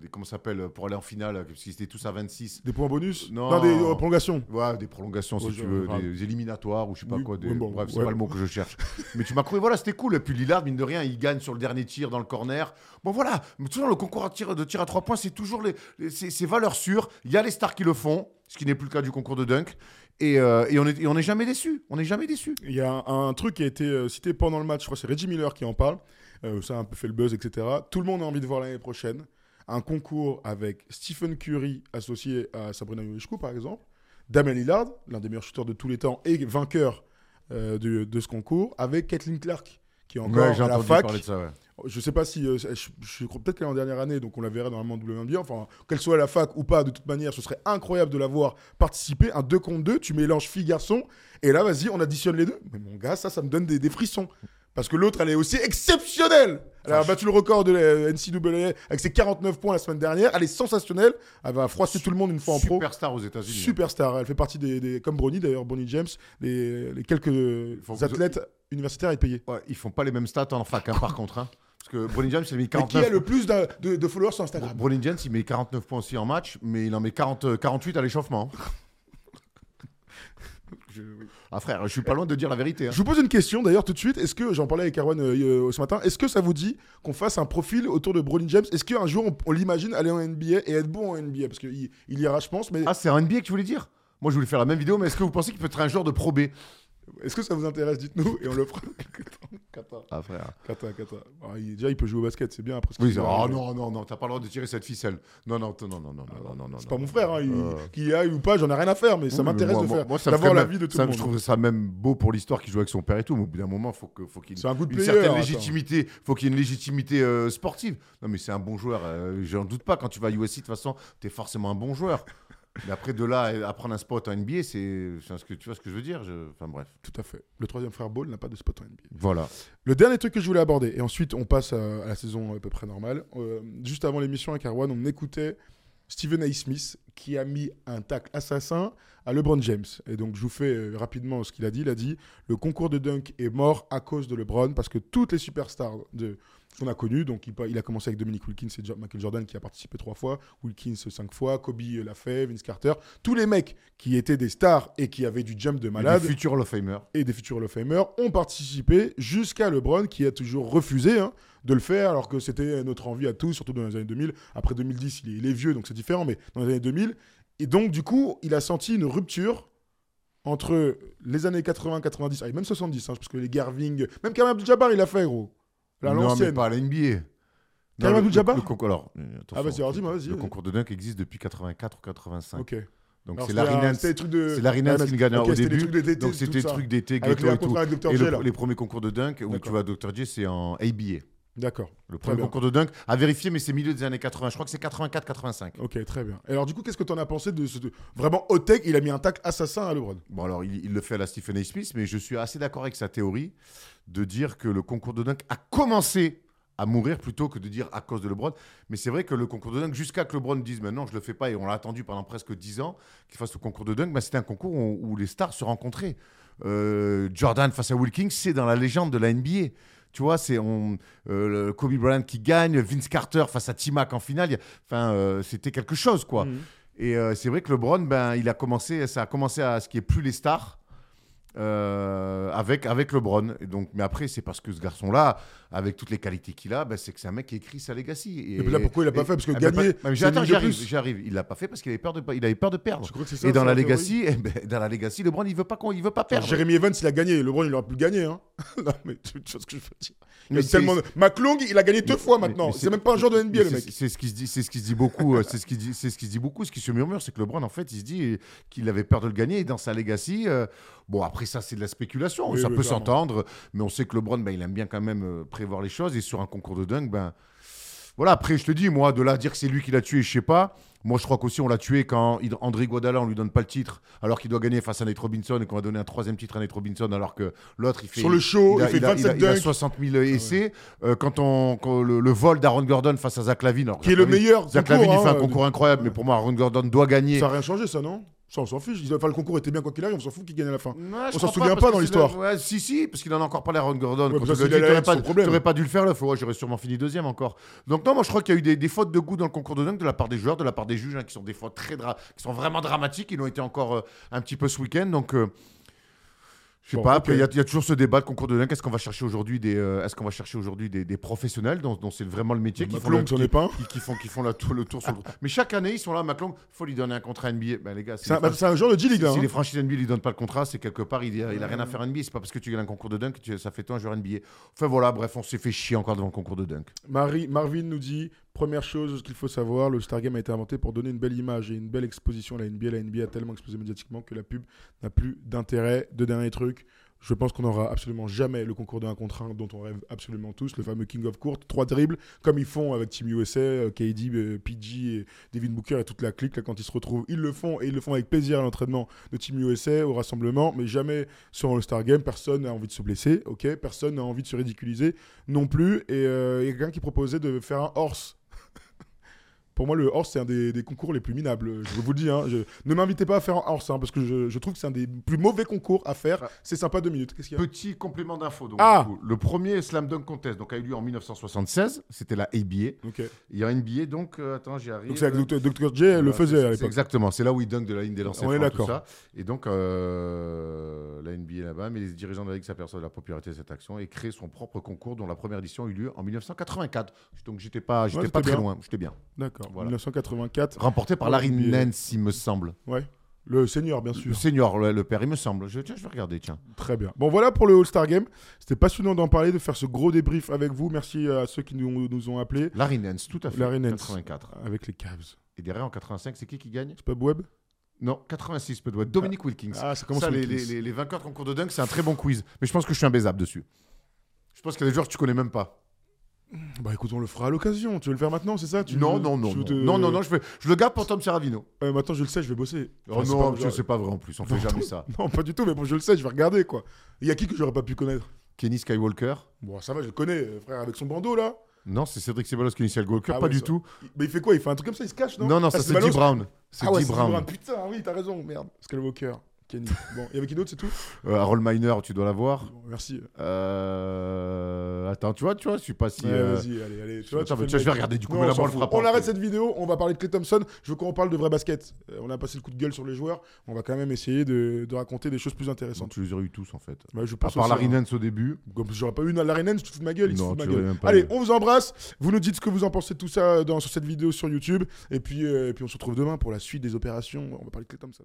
[SPEAKER 2] des- comment ça s'appelle pour aller en finale parce qu'ils étaient tous à 26.
[SPEAKER 1] Des points bonus
[SPEAKER 2] Non.
[SPEAKER 1] des euh, prolongations.
[SPEAKER 2] Ouais, des prolongations, si
[SPEAKER 1] Ouais,
[SPEAKER 2] tu veux,
[SPEAKER 1] grave.
[SPEAKER 2] des éliminatoires ou je sais pas
[SPEAKER 1] Oui,
[SPEAKER 2] quoi. Des...
[SPEAKER 1] ouais, bon,
[SPEAKER 2] Bref, c'est
[SPEAKER 1] ouais.
[SPEAKER 2] pas le mot que je cherche. Mais tu m'as cru, voilà, c'était cool. Et puis Lillard, mine de rien, il gagne sur le dernier tir dans le corner. Bon, voilà. Mais toujours le concours à tir, de tir à trois points, c'est toujours les, c'est valeurs sûres. Il y a les stars qui le font, ce qui n'est plus le cas du concours de dunk. Et, euh, et on est, et on n'est jamais déçu. On n'est jamais déçu.
[SPEAKER 1] Il y a un, un truc qui a été euh, cité pendant le match, je crois que c'est Reggie Miller qui en parle. Euh, ça a un peu fait le buzz, etc. Tout le monde a envie de voir l'année prochaine un concours avec Stephen Curry associé à Sabrina Ionescu, par exemple. Damien Lillard, l'un des meilleurs shooters de tous les temps et vainqueur euh, de, de ce concours, avec Kathleen Clark, qui est encore
[SPEAKER 2] Ouais, j'ai
[SPEAKER 1] à la
[SPEAKER 2] entendu
[SPEAKER 1] fac.
[SPEAKER 2] parler de ça. ouais.
[SPEAKER 1] Je sais pas si. euh, je, je crois peut-être qu'elle est en dernière année, donc on la verrait normalement en WNBA. Enfin, qu'elle soit à la fac ou pas, de toute manière, ce serait incroyable de la voir participer. Un 2 contre 2, tu mélanges fille-garçon, et là, vas-y, on additionne les deux. Mais mon gars, ça, ça me donne des, des frissons. Parce que l'autre, elle est aussi exceptionnelle. Elle a battu le record de la NCAA avec ses 49 points la semaine dernière. Elle est sensationnelle. Elle va froisser tout le monde une fois en pro.
[SPEAKER 2] Superstar aux États-Unis. hein.
[SPEAKER 1] Superstar. Elle fait partie des, des- comme Bronny d'ailleurs, Bonnie James, les, les quelques
[SPEAKER 2] que-
[SPEAKER 1] athlètes universitaires et payés.
[SPEAKER 2] Ouais, ils font pas les mêmes stats en fac, hein, par contre. hein. Parce que Bronny James, il a mis
[SPEAKER 1] Mais qui
[SPEAKER 2] 49.
[SPEAKER 1] a le plus de, de- de followers sur Instagram
[SPEAKER 2] Bronny James, il met 49 points aussi en match, mais il en met 40, euh, 48 à l'échauffement. Ah frère, je suis pas loin de dire la vérité. hein.
[SPEAKER 1] Je vous pose une question d'ailleurs tout de suite. Est-ce que, j'en parlais avec Erwan euh, euh, ce matin, est-ce que ça vous dit qu'on fasse un profil autour de Bronny James? Est-ce qu'un jour on, on l'imagine aller en NBA et être bon en NBA Parce qu'il il ira, je pense, mais
[SPEAKER 2] Ah, c'est un NBA que tu voulais dire? Moi, je voulais faire la même vidéo, mais est-ce que vous pensez qu'il peut être un joueur de Pro B?
[SPEAKER 1] Est-ce que ça vous intéresse Dites-nous et on le fera. Kata.
[SPEAKER 2] Ah, frère.
[SPEAKER 1] Kata, Kata. Ah, il, déjà, il peut jouer au basket, c'est bien. Après, ce
[SPEAKER 2] oui, ah, non, non, non, t'as pas le droit de tirer cette ficelle. Non, non, non, non, non, non, non,
[SPEAKER 1] c'est pas mon frère, hein, qu'il aille ou pas, j'en ai rien à faire, mais ça m'intéresse de faire.
[SPEAKER 2] Moi, ça
[SPEAKER 1] d'avoir la vie de tout
[SPEAKER 2] ça,
[SPEAKER 1] le monde.
[SPEAKER 2] Je trouve ça même beau pour l'histoire qu'il joue avec son père et tout, mais au bout d'un moment, faut faut qu'il
[SPEAKER 1] ait
[SPEAKER 2] une, certaine légitimité. Faut qu'il ait une légitimité euh, sportive. Non, mais c'est un bon joueur, euh, j'en doute pas. Quand tu vas à USC, de toute façon, t'es forcément un bon joueur. Mais après, de là à prendre un spot en NBA, c'est, c'est ce que tu vois ce que je veux dire. je- Enfin bref.
[SPEAKER 1] Tout à fait. Le troisième frère Ball n'a pas de spot en NBA.
[SPEAKER 2] Voilà.
[SPEAKER 1] Le dernier truc que je voulais aborder, et ensuite on passe à, à la saison à peu près normale. Euh, juste avant l'émission avec Erwan, on écoutait Stephen A. Smith qui a mis un tacle assassin à LeBron James. Et donc je vous fais euh, rapidement ce qu'il a dit. Il a dit le concours de dunk est mort à cause de LeBron parce que toutes les superstars de qu'on a connues, donc il, a commencé avec Dominic Wilkins et Michael Jordan qui a participé trois fois, Wilkins cinq fois, Kobe l'a fait, Vince Carter, tous les mecs qui étaient des stars et qui avaient du jump de malade
[SPEAKER 2] Des futurs Hall of Famer.
[SPEAKER 1] et des futurs Hall of Famer ont participé jusqu'à LeBron qui a toujours refusé hein, de le faire alors que c'était notre envie à tous, surtout dans les années 2000. Après 2010, il est, il est vieux donc c'est différent, mais dans les années 2000. Et donc du coup, il a senti une rupture entre les années 80, 90, ah, et même 70, hein, parce que les Garving, même Karim Abdul-Jabbar, il a fait gros.
[SPEAKER 2] Non, mais
[SPEAKER 1] l'ancienne.
[SPEAKER 2] pas à la NBA.
[SPEAKER 1] Karim
[SPEAKER 2] Non, le-
[SPEAKER 1] Abdul-Jabbar
[SPEAKER 2] le, le concours- alors, euh,
[SPEAKER 1] Ah, vas-y, alors dis-moi, vas-y,
[SPEAKER 2] Le
[SPEAKER 1] vas-y.
[SPEAKER 2] concours de dunk existe depuis 84 ou 85.
[SPEAKER 1] Ok.
[SPEAKER 2] Donc
[SPEAKER 1] Alors,
[SPEAKER 2] c'est Larry
[SPEAKER 1] un-
[SPEAKER 2] Nance.
[SPEAKER 1] c'était des trucs de-
[SPEAKER 2] C'est Larry Nance
[SPEAKER 1] Ah,
[SPEAKER 2] qui le gagnait
[SPEAKER 1] ok,
[SPEAKER 2] au
[SPEAKER 1] c'était des
[SPEAKER 2] début.
[SPEAKER 1] trucs d'été,
[SPEAKER 2] Donc
[SPEAKER 1] tout
[SPEAKER 2] c'était
[SPEAKER 1] ça.
[SPEAKER 2] trucs d'été,
[SPEAKER 1] Avec
[SPEAKER 2] ghetto
[SPEAKER 1] les
[SPEAKER 2] et tout.
[SPEAKER 1] contrats avec Dr.
[SPEAKER 2] Et
[SPEAKER 1] J,
[SPEAKER 2] le-
[SPEAKER 1] là.
[SPEAKER 2] les premiers concours de dunk où tu
[SPEAKER 1] D'accord.
[SPEAKER 2] vois Dr. J, c'est en ABA.
[SPEAKER 1] D'accord.
[SPEAKER 2] Le premier concours de dunk à vérifier, mais c'est milieu des années 80. Je crois que c'est 84-85.
[SPEAKER 1] Ok, très bien. Et alors, du coup, qu'est-ce que tu en as pensé de ce. de- Vraiment, hot tech, il a mis un tacle assassin à LeBron?
[SPEAKER 2] Bon, alors il, il le fait à la Stephen A. Smith, mais je suis assez d'accord avec sa théorie de dire que le concours de dunk a commencé à mourir plutôt que de dire à cause de LeBron. Mais c'est vrai que le concours de dunk, jusqu'à que LeBron dise maintenant je le fais pas et on l'a attendu pendant presque 10 ans qu'il fasse le concours de dunk, bah, c'était un concours où, où les stars se rencontraient. Euh, Jordan face à Wilkins, c'est dans la légende de la NBA. Tu vois, c'est on, euh, Kobe Bryant qui gagne, Vince Carter face à T-Mac en finale. Enfin, euh, c'était quelque chose, quoi.
[SPEAKER 1] Mhm.
[SPEAKER 2] Et euh, c'est vrai que LeBron, ben, il a commencé, ça a commencé à ce qui est plus les stars. Euh, avec, avec LeBron. Et donc, mais après, c'est parce que ce garçon-là, avec toutes les qualités qu'il a, ben, c'est que c'est un mec qui écrit sa legacy. Et,
[SPEAKER 1] Et puis là, pourquoi il l'a pas fait? Parce que
[SPEAKER 2] Ah,
[SPEAKER 1] gagner,
[SPEAKER 2] pas- mais
[SPEAKER 1] c'est
[SPEAKER 2] Attends,
[SPEAKER 1] une
[SPEAKER 2] j'y arrive,
[SPEAKER 1] de plus.
[SPEAKER 2] j'y arrive. Il l'a pas fait parce qu'il avait peur de, il avait peur de perdre.
[SPEAKER 1] Ça,
[SPEAKER 2] Et dans la legacy, eh ben, dans la legacy, LeBron, il veut pas qu'on, il veut pas perdre.
[SPEAKER 1] Jérémy Evans, il a gagné. LeBron, il aurait pu le gagner. Hein. non, mais tu, tu vois ce que je veux dire. Il y a tellement McClung, il a gagné deux fois maintenant. C'est même pas un joueur de NBA, le
[SPEAKER 2] c'est-
[SPEAKER 1] mec.
[SPEAKER 2] C'est ce qui se dit, c'est ce qui se dit beaucoup. euh, c'est ce qui dit, c'est ce qui se dit beaucoup. Ce qui se murmure, c'est que LeBron, en fait, il se dit qu'il avait peur de le gagner. Et dans sa legacy, euh, bon, après ça, c'est de la spéculation.
[SPEAKER 1] Oui,
[SPEAKER 2] ça peut s'entendre, mais on sait que LeBron, ben, il aime bien quand même euh, prévoir les choses. Et sur un concours de dunk, ben. Voilà, après, je te dis, moi, de là à dire que c'est lui qui l'a tué, je sais pas. Moi, je crois qu'aussi, on l'a tué quand André Guadala, on lui donne pas le titre, alors qu'il doit gagner face à Nate Robinson et qu'on va donner un troisième titre à Nate Robinson, alors que l'autre, il fait.
[SPEAKER 1] Sur le show,
[SPEAKER 2] a-
[SPEAKER 1] il fait
[SPEAKER 2] a-
[SPEAKER 1] 27
[SPEAKER 2] il a
[SPEAKER 1] dunks.
[SPEAKER 2] 60 000 essais. Euh, quand on, quand le, le vol d'Aaron Gordon face à Zach Lavine. alors
[SPEAKER 1] Qui est le meilleur
[SPEAKER 2] Zach Lavine, il fait
[SPEAKER 1] hein,
[SPEAKER 2] un concours incroyable, mais pour moi, Aaron Gordon doit gagner.
[SPEAKER 1] Ça n'a rien changé, ça, non? Ça, on s'en fiche. Enfin, le concours était bien quoi qu'il arrive, on s'en fout qui gagne à la fin. On s'en souvient pas dans l'histoire.
[SPEAKER 2] Ouais, si, si, parce qu'il en a encore parlé à Aaron Gordon.
[SPEAKER 1] Ouais,
[SPEAKER 2] t'aurais
[SPEAKER 1] être
[SPEAKER 2] pas, pas dû le faire, là. Faut, ouais, j'aurais sûrement fini deuxième encore. Donc, non, moi, je crois qu'il y a eu des, des fautes de goût dans le concours de dunk de la part des joueurs, de la part des juges, hein, qui sont des fois très dra- qui sont vraiment dramatiques. Ils l'ont été encore euh, un petit peu ce week-end. Donc, euh, je sais
[SPEAKER 1] Bon,
[SPEAKER 2] pas. Après, il y, a- il y a toujours ce débat de concours de dunk. Est-ce qu'on va chercher aujourd'hui des, euh, est-ce qu'on va chercher aujourd'hui des, des professionnels dont, dont c'est vraiment le métier qui font,
[SPEAKER 1] pas un.
[SPEAKER 2] qui, qui font, qui font la tour- le tour sur le. Mais chaque année, ils sont là. McClung, faut lui donner un contrat NBA. Ben, les gars,
[SPEAKER 1] C'est un,
[SPEAKER 2] les
[SPEAKER 1] bah, c'est un genre de G-League, là.
[SPEAKER 2] si
[SPEAKER 1] hein.
[SPEAKER 2] les franchises NBA lui donnent pas le contrat, c'est quelque part, il, a- il a rien à faire en NBA. C'est pas parce que tu gagnes un concours de dunk que tu- ça fait toi un joueur NBA. Enfin voilà, bref, on s'est fait chier encore devant le concours de dunk.
[SPEAKER 1] Marie, Marvin nous dit première chose qu'il faut savoir, le Star Game a été inventé pour donner une belle image et une belle exposition à la NBA. La NBA a tellement explosé médiatiquement que la pub n'a plus d'intérêt. Deux derniers trucs. Je pense qu'on n'aura absolument jamais le concours de 1 contre 1 dont on rêve absolument tous, le fameux King of Court, trois dribbles, comme ils font avec Team USA, euh, KD, euh, PG, et Devin Booker et toute la clique là, quand ils se retrouvent. Ils le font et ils le font avec plaisir à l'entraînement de Team USA, au rassemblement, mais jamais sur le Star Game. Personne n'a envie de se blesser, Personne n'a envie de se ridiculiser non plus. Et euh, il y a quelqu'un qui proposait de faire un horse. Pour moi, le horse, c'est un des, des concours les plus minables. Je vous le dis. Hein. Je- Ne m'invitez pas à faire un horse, hein, parce que je, je trouve que c'est un des plus mauvais concours à faire. C'est sympa deux minutes. Y a
[SPEAKER 2] Petit complément d'info. donc,
[SPEAKER 1] Ah
[SPEAKER 2] Le premier Slam Dunk Contest donc, a eu lieu en 1976. C'était la ABA.
[SPEAKER 1] Ok.
[SPEAKER 2] Il y a NBA, donc, euh, attends, j'y arrive.
[SPEAKER 1] Donc c'est avec Dr. Dr. J, le faisait à l'époque.
[SPEAKER 2] Exactement, c'est là où il dunk de la ligne des lancers
[SPEAKER 1] On est d'accord.
[SPEAKER 2] Et donc, euh, la NBA là-bas, mais les dirigeants de la Ligue s'aperçoivent de la popularité de cette action et créent son propre concours dont la première édition a eu lieu en 1984. Donc, j'étais pas, j'étais
[SPEAKER 1] Ouais,
[SPEAKER 2] pas très
[SPEAKER 1] bien.
[SPEAKER 2] loin, j'étais bien.
[SPEAKER 1] D'accord.
[SPEAKER 2] Voilà.
[SPEAKER 1] 1984.
[SPEAKER 2] Remporté par
[SPEAKER 1] Ouais,
[SPEAKER 2] Larry
[SPEAKER 1] NBA.
[SPEAKER 2] Nance, il me semble.
[SPEAKER 1] Ouais. Le senior, bien
[SPEAKER 2] Le
[SPEAKER 1] sûr.
[SPEAKER 2] senior, le, le père, il me semble. Je, tiens, je vais regarder, tiens.
[SPEAKER 1] Très bien. Bon, voilà pour le All-Star Game. C'était passionnant d'en parler, de faire ce gros débrief avec vous. Merci à ceux qui nous, nous ont appelés.
[SPEAKER 2] Larry Nance, tout à fait.
[SPEAKER 1] Larry Nance.
[SPEAKER 2] 84.
[SPEAKER 1] Avec les Cavs.
[SPEAKER 2] Et derrière, en 85, c'est qui qui gagne?
[SPEAKER 1] Pas Webb?
[SPEAKER 2] Non, 86 peut-être. Dominique Wilkins.
[SPEAKER 1] Ah, ça commence
[SPEAKER 2] Ça, les- les- les vainqueurs de concours de dunk, c'est un très bon quiz. Mais je pense que je suis un baisable dessus. Je pense qu'il y a des joueurs que tu connais même pas.
[SPEAKER 1] Bah écoute, on le fera à l'occasion. Tu veux le faire maintenant, c'est ça? Tu
[SPEAKER 2] non,
[SPEAKER 1] veux-
[SPEAKER 2] non, non, non.
[SPEAKER 1] te-
[SPEAKER 2] non, non, non, je, fais- je le garde pour Tom Serravino.
[SPEAKER 1] Euh, maintenant, je le sais, je vais bosser.
[SPEAKER 2] Oh
[SPEAKER 1] Enfin,
[SPEAKER 2] non, c'est pas vrai en plus, on fait jamais ça.
[SPEAKER 1] Non, pas du tout, mais bon, je le sais, je vais regarder quoi. Il y a qui que j'aurais pas pu connaître?
[SPEAKER 2] Kenny Skywalker
[SPEAKER 1] Bon, ça va, je le connais, euh, frère, avec son bandeau là.
[SPEAKER 2] Non, c'est Cédric Ceballos qui initie le Walker,
[SPEAKER 1] Ah
[SPEAKER 2] pas
[SPEAKER 1] ouais,
[SPEAKER 2] du
[SPEAKER 1] ça-
[SPEAKER 2] tout.
[SPEAKER 1] Mais il fait quoi? Il fait un truc comme ça, il se cache, non?
[SPEAKER 2] Non, non,
[SPEAKER 1] Ah,
[SPEAKER 2] ça c'est Dee Brown. C'est
[SPEAKER 1] Ah ouais.
[SPEAKER 2] Brown.
[SPEAKER 1] Putain, oui, t'as raison, merde. Skywalker, Kenny. Bon, il y avait qui d'autre, c'est tout
[SPEAKER 2] Euh, Harold Miner, tu dois l'avoir.
[SPEAKER 1] Bon, Merci.
[SPEAKER 2] Euh, Attends, tu vois, tu vois, je suis pas si.
[SPEAKER 1] Ouais,
[SPEAKER 2] euh,
[SPEAKER 1] Vas-y, allez, allez. Tu vois, tu
[SPEAKER 2] tu vois, je vais regarder du coup,
[SPEAKER 1] Non,
[SPEAKER 2] mais
[SPEAKER 1] on
[SPEAKER 2] frappe.
[SPEAKER 1] On arrête cette vidéo, on va parler de Clay Thompson. Je veux qu'on parle de vrai basket. Euh, on a passé le coup de gueule sur les joueurs. On va quand même essayer de, de raconter des choses plus intéressantes.
[SPEAKER 2] Tu les aurais eu tous en fait.
[SPEAKER 1] Ouais, je
[SPEAKER 2] À
[SPEAKER 1] pense
[SPEAKER 2] part
[SPEAKER 1] aussi,
[SPEAKER 2] Larry
[SPEAKER 1] hein.
[SPEAKER 2] Nance au début.
[SPEAKER 1] Comme j'aurais pas eu une à l'arène, je te fous de ma gueule, il se fout de ma
[SPEAKER 2] tu
[SPEAKER 1] gueule. Allez,
[SPEAKER 2] eu.
[SPEAKER 1] on vous embrasse. Vous nous dites ce que vous en pensez de tout ça dans, sur cette vidéo sur YouTube. Et puis, euh, et puis on se retrouve demain pour la suite des opérations. On va parler de Clay Thompson.